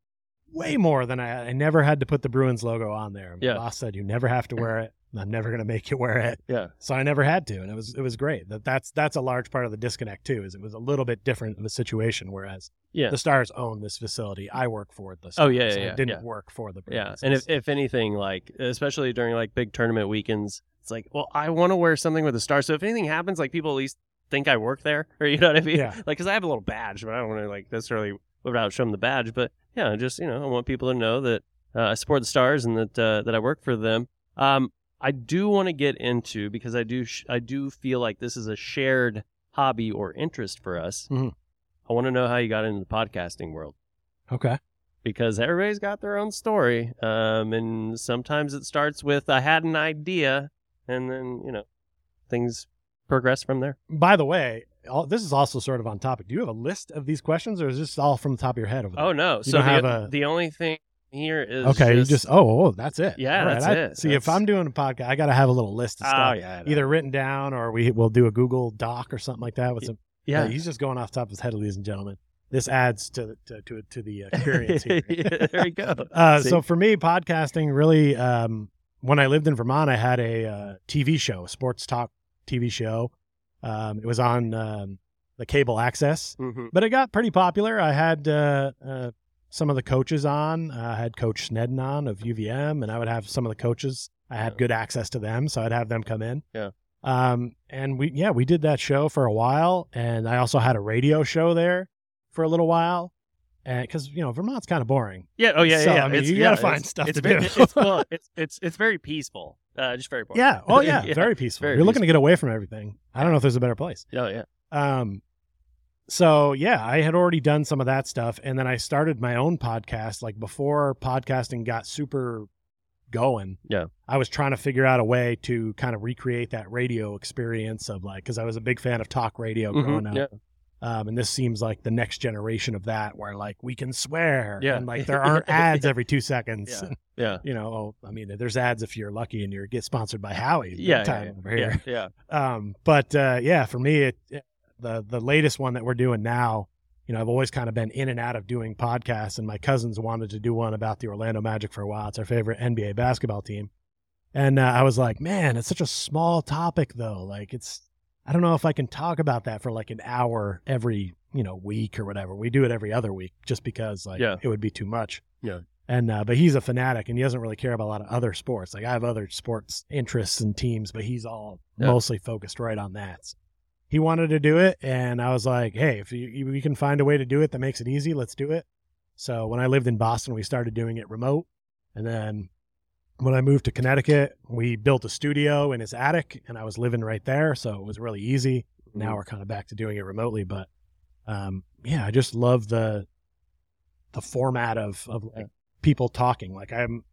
way more than I I never had to put the Bruins logo on there. My Yeah. boss said you never have to wear it. I'm never going to make you wear it. yeah, So I never had to and it was it was great. That that's that's a large part of the disconnect too is it was a little bit different of a situation whereas Yeah. the Stars own this facility. I work for the Stars. Oh, yeah, yeah, so yeah, I didn't yeah. work for the yeah. Bruins. And if if anything, like especially during like big tournament weekends, it's like, well, I want to wear something with the Stars. So if anything happens, like people at least think I work there, or you know what I mean? Yeah. Like, because I have a little badge, but I don't want to like necessarily without show them the badge. But yeah, just you know, I want people to know that uh, I support the stars and that uh, that I work for them. Um, I do want to get into because I do sh- I do feel like this is a shared hobby or interest for us. Mhm. I want to know how you got into the podcasting world okay. because everybody's got their own story. Um, and sometimes it starts with I had an idea, and then you know things progress from there. By the way, all, this is also sort of on topic. Do you have a list of these questions, or is this all from the top of your head over there? Oh no! You so the, a- the only thing here is okay, you just oh, oh, that's it. Yeah, All that's I- it. See, if I'm doing a podcast, I got to have a little list of oh stuff, yeah, either written down or we will do a Google Doc or something like that with some. yeah. he's just going off the top of his head, ladies and gentlemen. this adds to to to, to the experience here. Yeah, there you go. Uh, so for me, podcasting really. Um, when I lived in Vermont, I had a uh, TV show, sports talk TV show. Um, it was on um, the cable access, Mhm. but it got pretty popular. I had uh, uh, some of the coaches on. I had Coach Sneddon on of UVM, and I would have some of the coaches. I had Yeah. good access to them, so I'd have them come in. Yeah. Um, and we, yeah, we did that show for a while, and I also had a radio show there for a little while, because you know Vermont's kind of boring. Yeah. Oh, yeah. So, yeah, yeah. I mean, It's- you gotta it's- find stuff it's to very, do. It's, well, it's it's it's very peaceful. Uh, just very boring. Yeah. Oh yeah. Yeah. Very peaceful. Very You're looking to get away from everything. I don't know if there's a better place. Oh yeah. Um, so yeah, I had already done some of that stuff, and then I started my own podcast. Like before podcasting got super going. Yeah. I was trying to figure out a way to kind of recreate that radio experience of like because I was a big fan of talk radio Mhm, growing up. Yeah. Um, and this seems like the next generation of that, where like we can swear, Yeah. and like there aren't ads every two seconds. Yeah. Yeah. You know, oh, I mean, there's ads if you're lucky and you get sponsored by Howie. Yeah. yeah, over here. yeah. Yeah. Um, but uh, yeah, for me, it, it- the the latest one that we're doing now, you know, I've always kind of been in and out of doing podcasts, and my cousins wanted to do one about the Orlando Magic for a while. It's our favorite NBA basketball team, and uh, I was like, man, it's such a small topic though. Like, it's I don't know if I can talk about that for like an hour every you know week or whatever. We do it every other week just because like Yeah. it would be too much. Yeah. And uh, but he's a fanatic and he doesn't really care about a lot of other sports. Like I have other sports interests and teams, but he's all Yeah. mostly focused right on that. So he wanted to do it, and I was like, "Hey, if you, you, we can find a way to do it that makes it easy, let's do it." So when I lived in Boston, we started doing it remote, and then when I moved to Connecticut, we built a studio in his attic, and I was living right there, so it was really easy. Now mm-hmm. we're kind of back to doing it remotely, but um, yeah, I just love the the format of of like people talking. Like I'm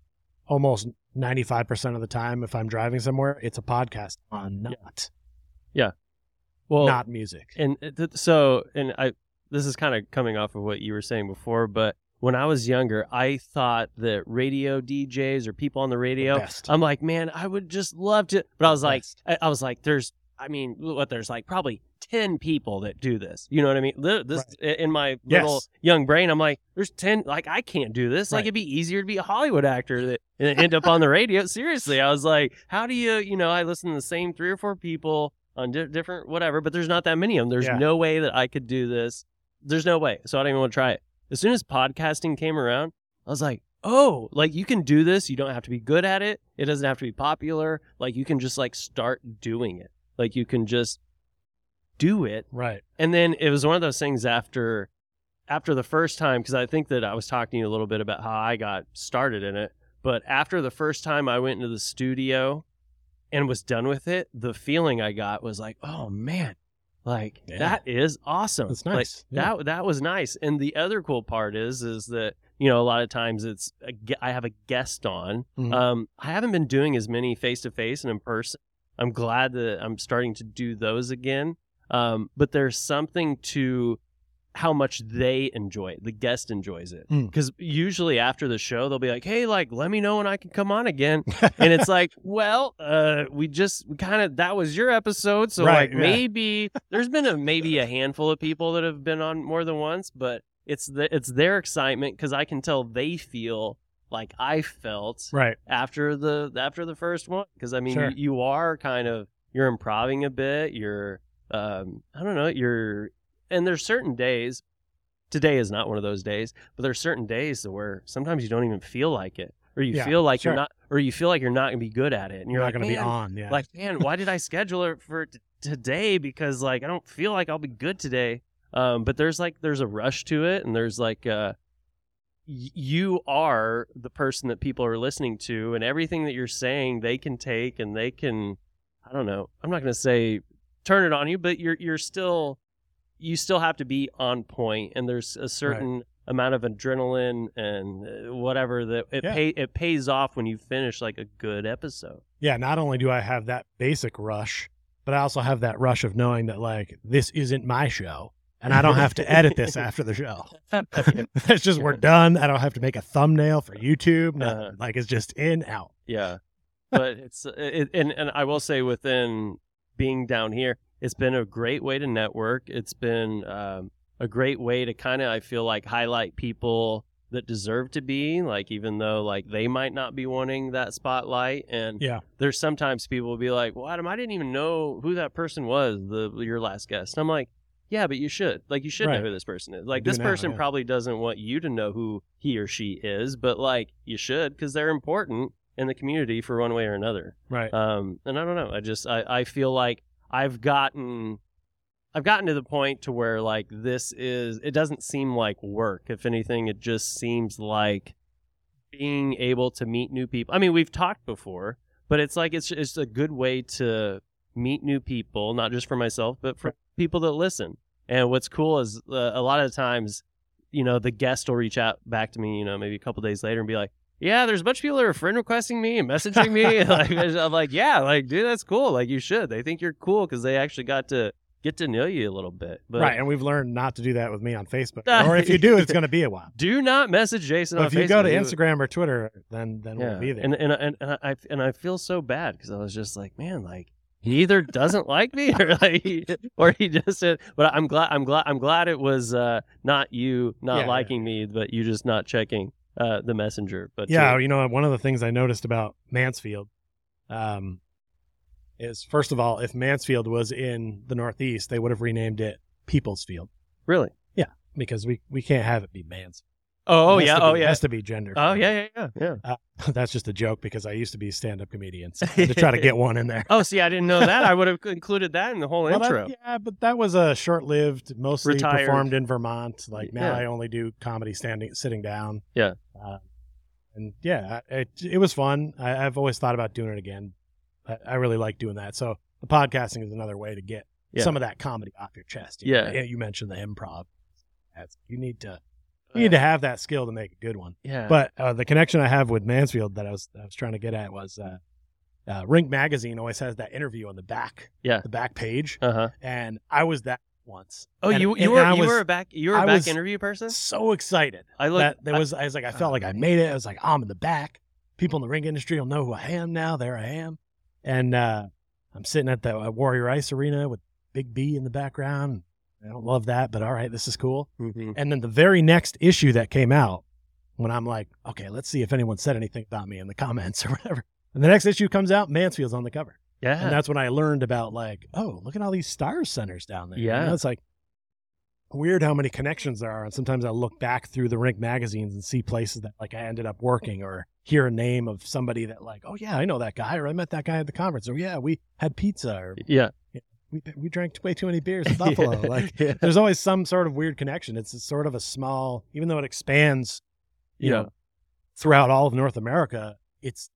almost ninety five percent of the time, if I'm driving somewhere, it's a podcast uh, on, not yeah, well, not music. and it- th- so and i this is kind of coming off of what you were saying before but when i was younger i thought that radio djs or people on the radio best. i'm like man i would just love to but i was like I, I was like there's i mean what there's like probably 10 people that do this. You know what i mean? This in my little Yes. young brain i'm like there's 10 like i can't do this. Like it'd be easier to be a hollywood actor that and end up on the radio. Seriously i was like how do you you know i listen to the same three or four people on di- different whatever but there's not that many of them there's Yeah. no way that i could do this. There's no way so i don't even want to try it as soon as podcasting came around i was like oh like you can do this. You don't have to be good at it. It doesn't have to be popular. Like you can just like start doing it. Like you can just do it. Right. and then it was one of those things after after the first time because i think that i was talking to you a little bit about how i got started in it but after the first time i went into the studio and was done with it the feeling i got was like oh man like Yeah. that is awesome That's Like, nice. Yeah. that that was nice and the other cool part is is that you know a lot of times it's a, i have a guest on Mhm. um, I haven't been doing as many face to face and in person. I'm glad that I'm starting to do those again. Um, but there's something to how much they enjoy it. The guest enjoys it. Mm. Because usually after the show, they'll be like, hey, like, let me know when I can come on again. and it's like, well, uh, we just we kind of, that was your episode. So, Right, like, yeah. maybe there's been a maybe a handful of people that have been on more than once, but it's the, it's their excitement because I can tell they feel like I felt right. after the after the first one because I mean Sure. you, you are kind of you're improving a bit you're um I don't know you're and there's certain days today is not one of those days but there's certain days where sometimes you don't even feel like it or you Yeah, feel like sure. you're not or you feel like you're not gonna be good at it and You're you're, not going to be on. Yeah. like man why did I schedule it for t- today because like I don't feel like I'll be good today um but there's like there's a rush to it and there's like uh you are the person that people are listening to and everything that you're saying they can take and they can i don't know i'm not going to say turn it on you but you're you're still you still have to be on point and there's a certain amount of adrenaline and uh, whatever that it Yeah. pay it pays off when you finish like a good episode yeah. Not only do I have that basic rush, but I also have that rush of knowing that like this isn't my show. And I don't have to edit this after the show. it's just we're done. I don't have to make a thumbnail for YouTube. nothing. Uh-huh. Like it's just in out. Yeah, but it's it, and and I will say within being down here, it's been a great way to network. It's been um, a great way to kind of I feel like highlight people that deserve to be like even though like they might not be wanting that spotlight and Yeah. there's sometimes people will be like well adam i didn't even know who that person was the your last guest and i'm like yeah but you should like you should Right. know who this person is like do this now, person yeah. probably doesn't want you to know who he or she is but like you should because they're important in the community for one way or another Right. um, and I don't know. I just I, I feel like I've gotten I've gotten to the point to where like this is it doesn't seem like work. If anything, it just seems like being able to meet new people. I mean, we've talked before, but it's like it's it's a good way to meet new people, not just for myself, but for people that listen. And what's cool is uh, a lot of times, you know, the guest will reach out back to me, you know, maybe a couple days later and be like, yeah, there's a bunch of people that are friend requesting me and messaging me. like, I'm like, yeah, like, dude, that's cool. Like, you should. They think you're cool because they actually got to get to know you a little bit. But right. And we've learned not to do that with me on Facebook. or if you do, it's going to be a while. do not message Jason But if you Facebook. go to Instagram or Twitter, then then yeah. we'll be there. And and and, and I and I feel so bad because I was just like, man, like he either doesn't like me or like he, or he just said. But I'm glad I'm glad I'm glad it was uh, not you not Yeah, yeah. liking me, but you just not checking uh, the messenger. But yeah, you know, one of the things I noticed about Mansfield um, is first of all, if Mansfield was in the Northeast, they would have renamed it People's Field really. Yeah, because we, we can't have it be Mans. Oh, It yeah. to Oh be- it yeah. has to be gender. Oh yeah. Yeah. Yeah. Yeah. That's just a joke because I used to be a stand-up comedian so I had to try to get one in there. Oh, see, I didn't know that. I would have included that in the whole Well, that- intro. yeah, but that was a short-lived. Mostly Retired. performed in Vermont. Like now, Yeah. I only do comedy standing, sitting down. Yeah. uh, and yeah, it it was fun. I, I've always thought about doing it again. I, I really like doing that. So the podcasting is another way to get Yeah. some of that comedy off your chest. You know, Yeah. you mentioned the improv. That's, you need to you need to have that skill to make a good one. Yeah. But uh, the connection I have with Mansfield that I was I was trying to get at was uh, uh, Rink Magazine always has that interview on the back, Yeah. the back page, uh huh. and I was that once. Oh, And- you you were I you were a back you were a I back interview person. so excited I look. there was I was like I felt like I made it. I was like I'm in the back. People in the ring industry will know who I am now. There I am, and uh, I'm sitting at the uh, Warrior Ice Arena with Big B in the background. I don't love that, but all right, this is cool. Mhm. And then the very next issue that came out, when I'm like, okay, let's see if anyone said anything about me in the comments or whatever. And the next issue comes out, Mansfield's on the cover. Yeah. And that's when I learned about like, oh, look at all these star centers down there. You Yeah. know, it's like weird how many connections there are. And sometimes I look back through the rink magazines and see places that like I ended up working or hear a name of somebody that like, oh yeah, I know that guy or I met that guy at the conference or yeah, we had pizza or yeah. We, we drank way too many beers in Buffalo. Yeah. Like yeah. there's always some sort of weird connection. It's sort of a small, even though it expands, you Yeah. know, throughout all of North America, it's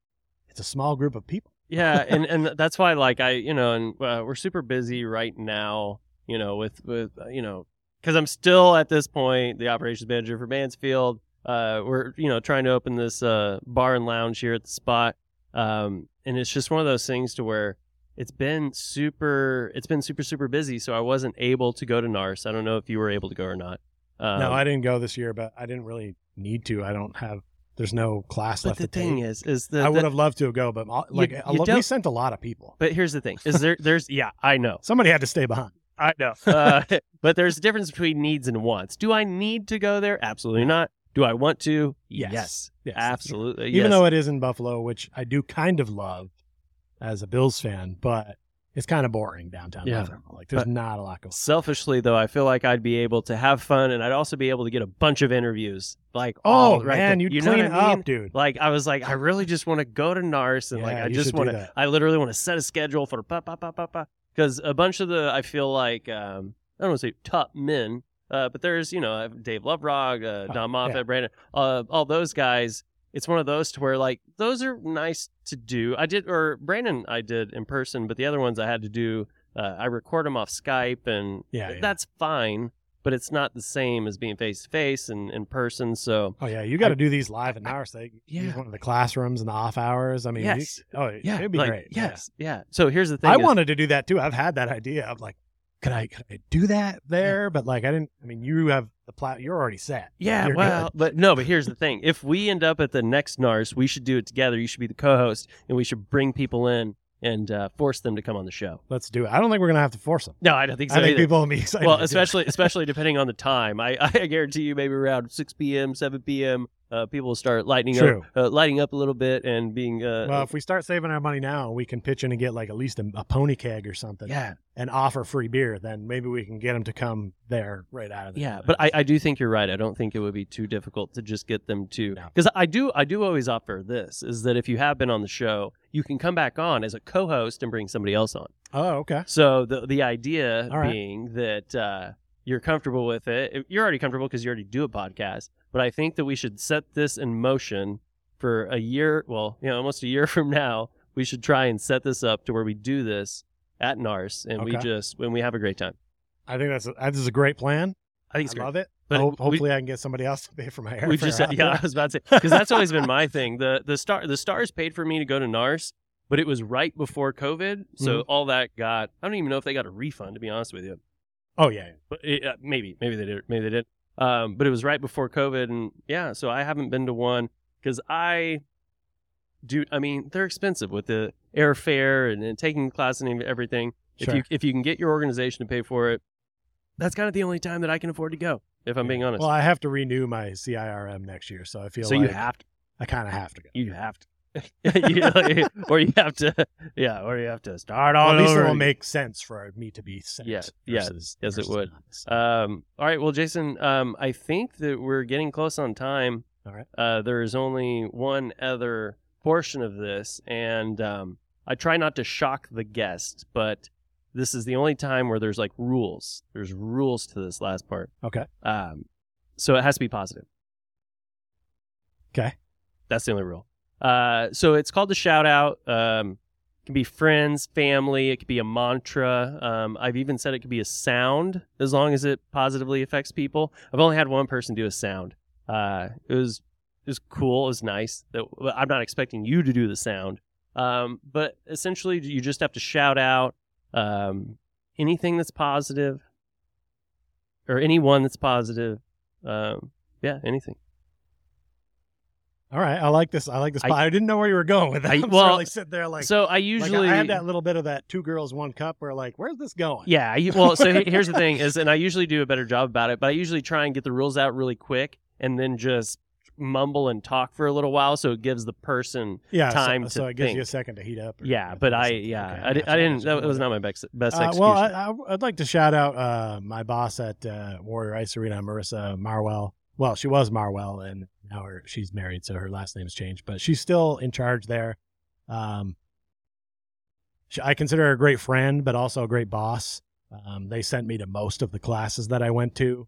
it's a small group of people. yeah and and that's why like i you know and uh, we're super busy right now you know with with uh, you know because i'm still at this point the operations manager for mansfield uh we're you know trying to open this uh bar and lounge here at the spot um and it's just one of those things to where it's been super it's been super super busy so i wasn't able to go to nars i don't know if you were able to go or not um, no, I didn't go this year, but I didn't really need to. I don't have. There's no class but left the to thing take. is is the, I the- would have loved to go, but like You- a you lo- we sent a lot of people. but here's the thing is there there's yeah i know Somebody had to stay behind. I know. Uh, but there's a difference between needs and wants. Do I need to go there? Absolutely not. Do I want to? Yes. Yes. Yes, absolutely. Even though it is in Buffalo, which I do kind of love as a Bills fan, but it's kind of boring downtown Yeah. Buffalo. Like there's But- not a lot going. Selfishly, though, I feel like I'd be able to have fun and I'd also be able to get a bunch of interviews. Like, Oh all right man, there. you'd you know clean what I mean? up, dude. Like I was like, I really just want to go to Nars and like I just want to. I literally want to set a schedule for pa pa pa pa pa because a bunch of the I feel like um, I don't want to say top men, uh, but there's you know Dave Loverock, uh, Oh, Don Moffat, yeah. Brandon, uh, all those guys. It's one of those to where like those are nice to do. I did or Brandon I did in person, but the other ones I had to do. Uh, I record them off Skype, and Yeah, yeah. that's fine. But it's not the same as being face to face and in person. So Oh yeah, you got to do these live in our. Use Yeah. one of the classrooms in the off hours. I mean, you- Yes. oh yeah, it'd be like, great. Yeah. Yes, yeah. So here's the thing: I is- wanted to do that too. I've had that idea. I'm like, could I could I do that there? But like, I didn't. I mean, you have the plat. You're already set. Yeah, You're well, good. but no, but here's the thing. If we end up at the next NARS, we should do it together. You should be the co host, and we should bring people in and uh, force them to come on the show. Let's do it. I don't think we're gonna have to force them. No, I don't think so. I think either. people will be excited. well, to do it. especially especially depending on the time. I, I guarantee you, maybe around six p.m., seven p.m., uh, people will start lighting True. up, uh, lighting up a little bit, and being uh, Well, if we start saving our money now, we can pitch in and get like at least a, a pony keg or something, yeah, and offer free beer. Then maybe we can get them to come there right out of the yeah. But I, I do think you're right. I don't think it would be too difficult to just get them to No. because I do I do always offer this is that if you have been on the show, you can come back on as a co-host and bring somebody else on. oh, okay. So the the idea All right. being that uh, you're comfortable with it. You're already comfortable because you already do a podcast. But I think that we should set this in motion for a year. Well, you know, almost a year from now. We should try and set this up to where we do this at NARS and we just when we have a great time. I think that's a, that is a great plan. I think it's I great. love it. But Ho- we- hopefully, I can get somebody else to pay for my hair. we just yeah, I was about to say because that's always been my thing. The the star the stars paid for me to go to NARS, but it was right before COVID, so Mhm. all that got. I don't even know if they got a refund to be honest with you. Oh yeah. But it, uh, maybe, maybe they did, maybe they did. Um, but it was right before COVID, and yeah, so I haven't been to one because I do. I mean, they're expensive with the airfare and, and taking class and everything. Sure. If you if you can get your organization to pay for it, that's kind of the only time that I can afford to go. If I'm being honest, Well, I have to renew my CIRM next year, so I feel so like you have to, I kind of have to go. you have to, You- or you have to, yeah, or you have to start all Well, at least it will make sense for me to be sent. Yeah, yeah, yes, it would. Um, all right, well, Jason, um, I think that we're getting close on time. All right. Uh, there is only one other portion of this, and um, I try not to shock the guest, but this is the only time where there's like rules. There's rules to this last part. Okay. Um, so it has to be positive. Okay. That's the only rule. Uh, so it's called the shout out. Um, it can be friends, family. It could be a mantra. Um, I've even said it could be a sound as long as it positively affects people. I've only had one person do a sound. Uh, it was it was cool. It was nice. I'm not expecting you to do the sound. Um, but essentially, you just have to shout out um, anything that's positive or anyone that's positive. Um, yeah, anything. All right. I like this. I like this. I-. I, didn't know where you were going with that. I- I'm well, like sitting there like. so I like, usually I had that little bit of that two girls one cup where like where's this going? Yeah. I- Well, so here's the thing is, and I usually do a better job about it, but I usually try and get the rules out really quick and then just mumble and talk for a little while so it gives the person. yeah. time so, to it gives think. you a second to heat up. or- Yeah, but I, yeah, Okay, I, di- I didn't. That was not my best best Uh, well, I, I, I'd like to shout out uh, my boss at uh, Warrior Ice Arena, Marissa Marwell. Well, she was Marwell, and now her, she's married, so her last name's changed, but she's still in charge there. Um, she, I consider her a great friend, but also a great boss. Um, they sent me to most of the classes that I went to.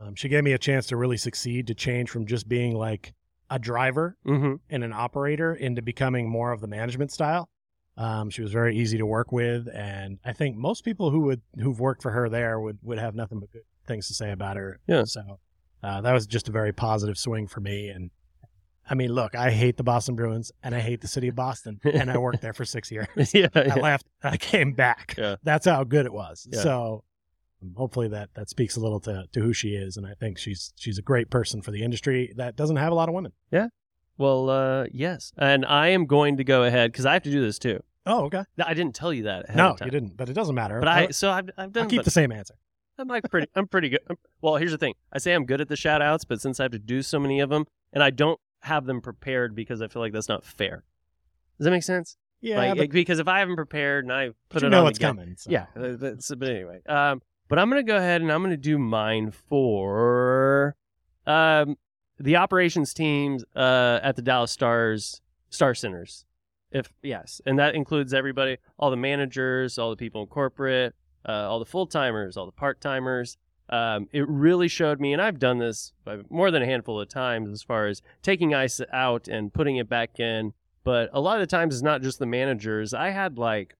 Um, she gave me a chance to really succeed, to change from just being like a driver hmm and an operator into becoming more of the management style. Um, she was very easy to work with, and I think most people who would who've worked for her there would would have nothing but good things to say about her. Yeah. So uh, that was just a very positive swing for me. And I mean, look, I hate the Boston Bruins, and I hate the city of Boston, and I worked there for six years. yeah, I left, I came back. Yeah. That's how good it was. Yeah. So um, hopefully that that speaks a little to to who she is, and I think she's she's a great person for the industry that doesn't have a lot of women. Yeah. Well, uh, yes, and I am going to go ahead because I have to do this too. Oh, okay. I didn't tell you that. Ahead No, of time. you didn't, but it doesn't matter. But I, so I've, I've I'll done. keep but the same answer. I'm like pretty. I'm pretty good. I'm- well, here's the thing. I say I'm good at the shout outs, but since I have to do so many of them, and I don't have them prepared because I feel like that's not fair. Does that make sense? Yeah, like, but, because if I haven't prepared and I put it know on what's again- coming. so. Yeah. that's- but anyway, um, but I'm gonna go ahead and I'm gonna do mine for um the operations teams uh at the Dallas Stars Star Centers. If yes, and that includes everybody, all the managers, all the people in corporate, uh, all the full timers, all the part timers. Um, it really showed me, and I've done this more than a handful of times as far as taking ice out and putting it back in. But a lot of the times, it's not just the managers. I had like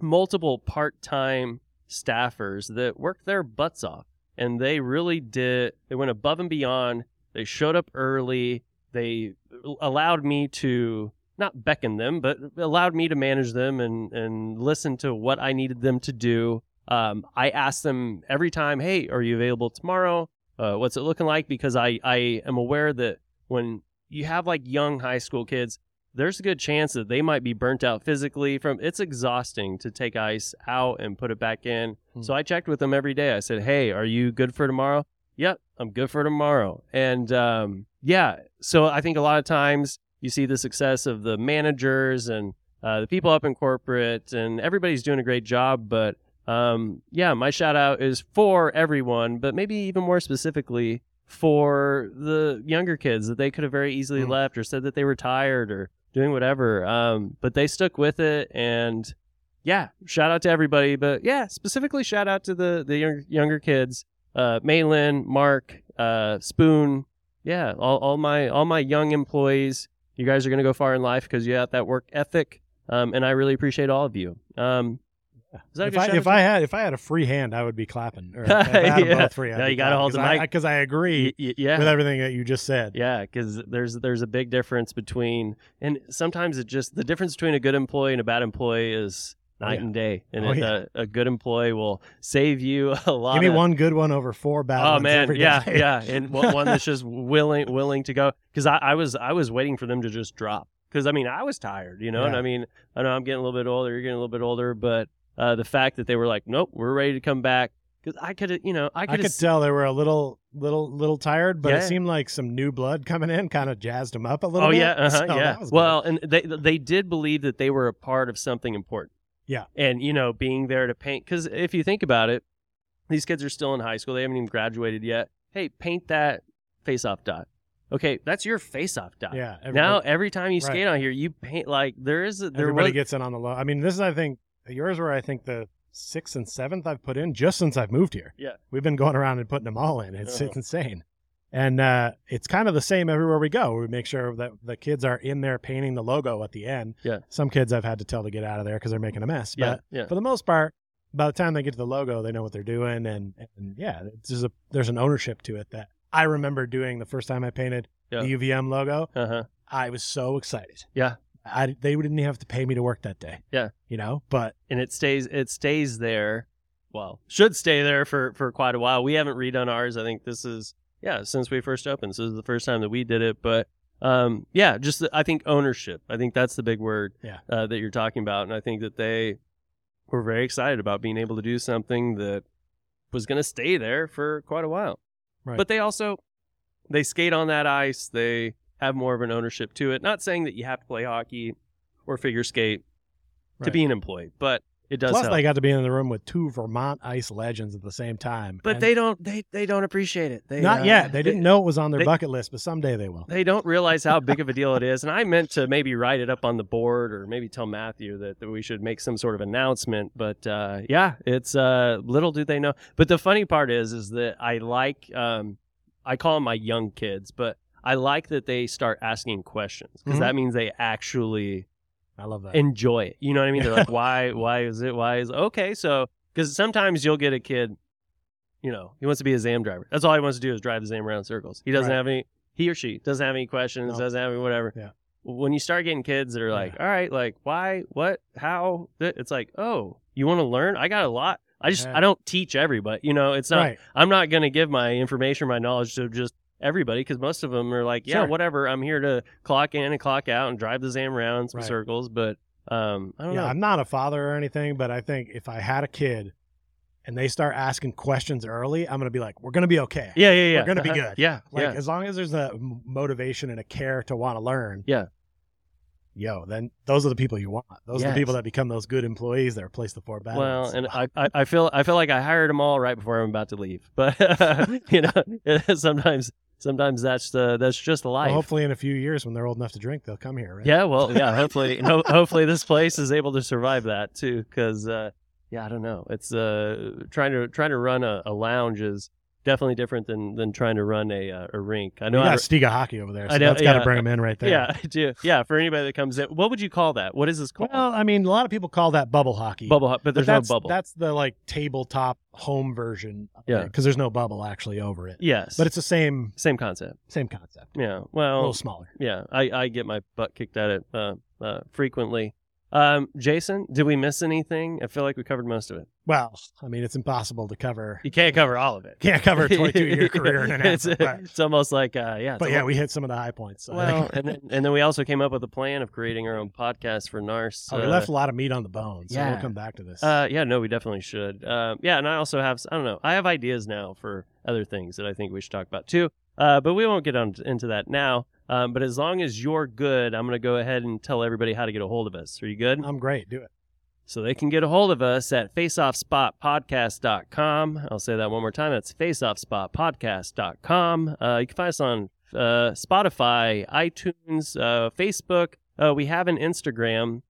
multiple part time staffers that worked their butts off, and they really did. They went above and beyond. They showed up early. They allowed me to not beckon them, but allowed me to manage them and and listen to what I needed them to do. Um, I ask them every time, "Hey, are you available tomorrow? Uh, what's it looking like?" Because I I am aware that when you have like young high school kids, there's a good chance that they might be burnt out physically from it's exhausting to take ice out and put it back in. Hmm. So I checked with them every day. I said, "Hey, are you good for tomorrow?" Yep, I'm good for tomorrow. And um, yeah, so I think a lot of times you see the success of the managers and uh, the people up in corporate, and everybody's doing a great job. But um, yeah, my shout out is for everyone, but maybe even more specifically for the younger kids that they could have very easily Mm. left or said that they were tired or doing whatever. Um, but they stuck with it, and yeah, shout out to everybody. But yeah, specifically shout out to the the younger younger kids, uh, Maylin, Mark, uh, Spoon. Yeah, all, all my all my young employees. You guys are gonna go far in life because you have that work ethic, um, and I really appreciate all of you. Um, is that a If I, if? I had if I had a free hand, I would be clapping. Or if I had Yeah. both free, I'd No, you gotta hold the I- mic. because I, agree Y- y- yeah, with everything that you just said. Yeah, because there's there's a big difference between, and sometimes it just the difference between a good employee and a bad employee is Oh, night yeah. and day. And Oh, yeah. uh, a good employee will save you a lot. Give me of, one good one over four bad Oh man, yeah, day. yeah, and one one that's just willing willing to go. Because I, I was I was waiting for them to just drop. Because I mean I was tired, you know, and I mean I know I'm getting a little bit older, you're getting a little bit older, but uh, the fact that they were like, nope, we're ready to come back. Because I could, you know, I I could. could tell they were a little, little, little tired, but Yeah. it seemed like some new blood coming in kind of jazzed them up a little Oh bit. yeah, uh-huh, So yeah. was good. Well, and they they did believe that they were a part of something important. Yeah. and you know, being there to paint. Because if you think about it, these kids are still in high school; they haven't even graduated yet. Hey, paint that face-off dot. Okay, that's your face-off dot. yeah. Now, every time you Right. skate on here, you paint like there is a, there everybody was, gets in on the low. I mean, this is I think yours were I think the sixth and seventh I've put in just since I've moved here. Yeah. we've been going around and putting them all in. It's Uh-huh. it's insane, and uh, it's kind of the same everywhere we go. We make sure that the kids are in there painting the logo at the end. Yeah. some kids I've had to tell to get out of there because they're making a mess. yeah, But yeah, for the most part, by the time they get to the logo, they know what they're doing, and, and yeah, it's a, there's an ownership to it that I remember doing the first time I painted Yeah. the UVM logo. uh huh, I was so excited. Yeah. I they didn't even have to pay me to work that day. Yeah. you know, but and it stays it stays there. Well, should stay there for for quite a while. We haven't redone ours. I think this is yeah since we first opened. So this is the first time that we did it, but. Um, yeah, just the, I think ownership. I think that's the big word Yeah. uh, that you're talking about, and I think that they were very excited about being able to do something that was going to stay there for quite a while. Right. But they also they skate on that ice. They have more of an ownership to it. Not saying that you have to play hockey or figure skate to be an employee, but it does plus help. they got to be in the room with two Vermont ice legends at the same time. but And they don't they they don't appreciate it. They, not uh, yet. They didn't know it was on their they- bucket list, but someday they will. They don't realize how big of a deal it is. And I meant to maybe write it up on the board or maybe tell Matthew that, that we should make some sort of announcement. But uh, yeah, it's uh, little do they know. But the funny part is, is that I like, um, I call them my young kids, but I like that they start asking questions because Mhm. that means they actually I love that. enjoy it. You know what I mean? They're like, why, why is it? Why is it? okay? So because sometimes you'll get a kid, you know, he wants to be a Zam driver. That's all he wants to do is drive the Zam around circles. He doesn't Right. have any. He or she doesn't have any questions. No. Doesn't have any whatever. Yeah. When you start getting kids that are like, Yeah. all right, like why, what, how? th- It's like, oh, you want to learn? I got a lot. I just Yeah. I don't teach everybody. You know, it's not. right. I'm not going to give my information, my knowledge to just everybody because most of them are like, yeah, Sure. whatever. I'm here to clock in and clock out and drive the Zam around some Right. circles, but um, I don't Yeah, know. I'm not a father or anything, but I think if I had a kid and they start asking questions early, I'm going to be like, we're going to be okay. Yeah, yeah, yeah. We're gonna be Uh-huh. good. Yeah, Like yeah. as long as there's a motivation and a care to want to learn. Yeah. Yo, then those are the people you want. Those are the people that become those good employees that replace the four bad Well, and I, I, I feel I feel like I hired them all right before I'm about to leave, but you know, sometimes sometimes that's the that's just Well, life. hopefully in a few years when they're old enough to drink, they'll come here, right? yeah, well, yeah. Hopefully, ho- hopefully this place is able to survive that too, because uh, yeah, I don't know. It's uh trying to trying to run a, a lounge is definitely different than than trying to run a uh, a rink. I You know. got I, Stiga hockey over there, so I know, that's got to yeah. bring them in right there. yeah, I do. Yeah, for anybody that comes in, what would you call that? What is this called? Well, I mean, a lot of people call that bubble hockey. bubble hop, but But there's that's, no bubble. That's the like tabletop home version. Yeah. Because there's no bubble actually over it. yes, But it's the same same concept. same concept. Yeah. Well, a little smaller. yeah, I, I get my butt kicked at it uh, uh, frequently. Um, Jason, did we miss anything? I feel like we covered most of it. Well, I mean, it's impossible to cover. You can't cover all of it. Can't cover a 22 year career in an it's. But, it's almost like uh, yeah. but yeah, almost- we hit some of the high points. So well, and then and then we also came up with a plan of creating our own podcast for Nars. oh, we uh, left a lot of meat on the bone. So yeah. we'll come back to this. Uh, yeah, no, we definitely should. Uh, yeah, and I also have, I don't know, I have ideas now for other things that I think we should talk about too. Uh, but we won't get on into that now. Um, but as long as you're good, I'm going to go ahead and tell everybody how to get a hold of us. Are you good? I'm great. Do it. So they can get a hold of us at faceoffspotpodcast.com. I'll say that one more time. That's faceoffspotpodcast.com. Uh, you can find us on uh, Spotify, iTunes, uh, Facebook. Uh, we have an Instagram.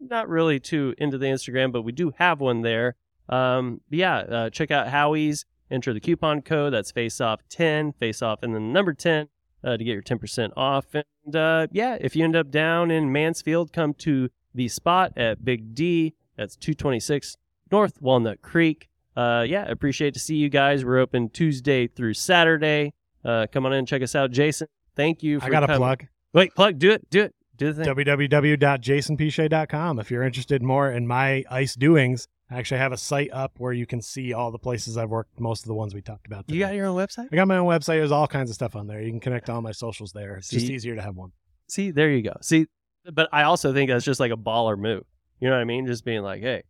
Not really too into the Instagram, but we do have one there. Um, yeah, uh, check out Howie's. Enter the coupon code. That's faceoff10, faceoff, and then the number 10 uh, to get your 10% off. And uh, yeah, if you end up down in Mansfield, come to the spot at Big D. That's 226 North Walnut Creek. Uh, yeah, appreciate to see you guys. We're open Tuesday through Saturday. Uh, come on in and check us out. Jason, thank you for I got a plug. Wait, plug. Do it. Do it. Do the thing. www.jasonpiche.com. If you're interested more in my ice doings, I actually have a site up where you can see all the places I've worked, most of the ones we talked about. you got your own website? I got my own website. There's all kinds of stuff on there. You can connect to all my socials there. It's just easier to have one. See, there you go. See, but I also think that's just like a baller move. You know what I mean? Just being like, hey,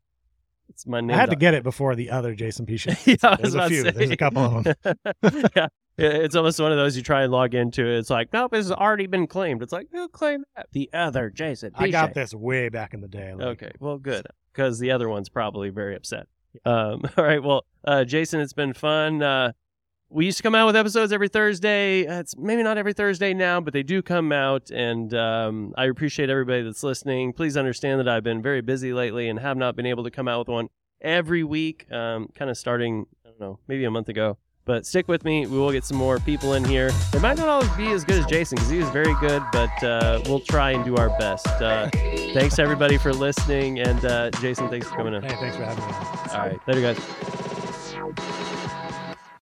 it's my name. I had to get it before the other Jason Piche. yeah, There's a few. say. There's a couple of them. yeah. It's almost one of those you try and log into. It's like, nope, this has already been claimed. It's like, who claimed that? The other Jason. I got this way back in the day. like- Okay, well, good because the other one's probably very upset. Um, all right, well, uh, Jason, it's been fun. Uh, we used to come out with episodes every Thursday. Uh, It's maybe not every Thursday now, but they do come out, and um, I appreciate everybody that's listening. Please understand that I've been very busy lately and have not been able to come out with one every week. Um, kind of starting, I don't know, maybe a month ago. But stick with me. We will get some more people in here. They might not always be as good as Jason because he was very good, but uh, we'll try and do our best. Uh, thanks everybody for listening, and uh, Jason, thanks for coming in. Hey, thanks for having me. All right, later, guys.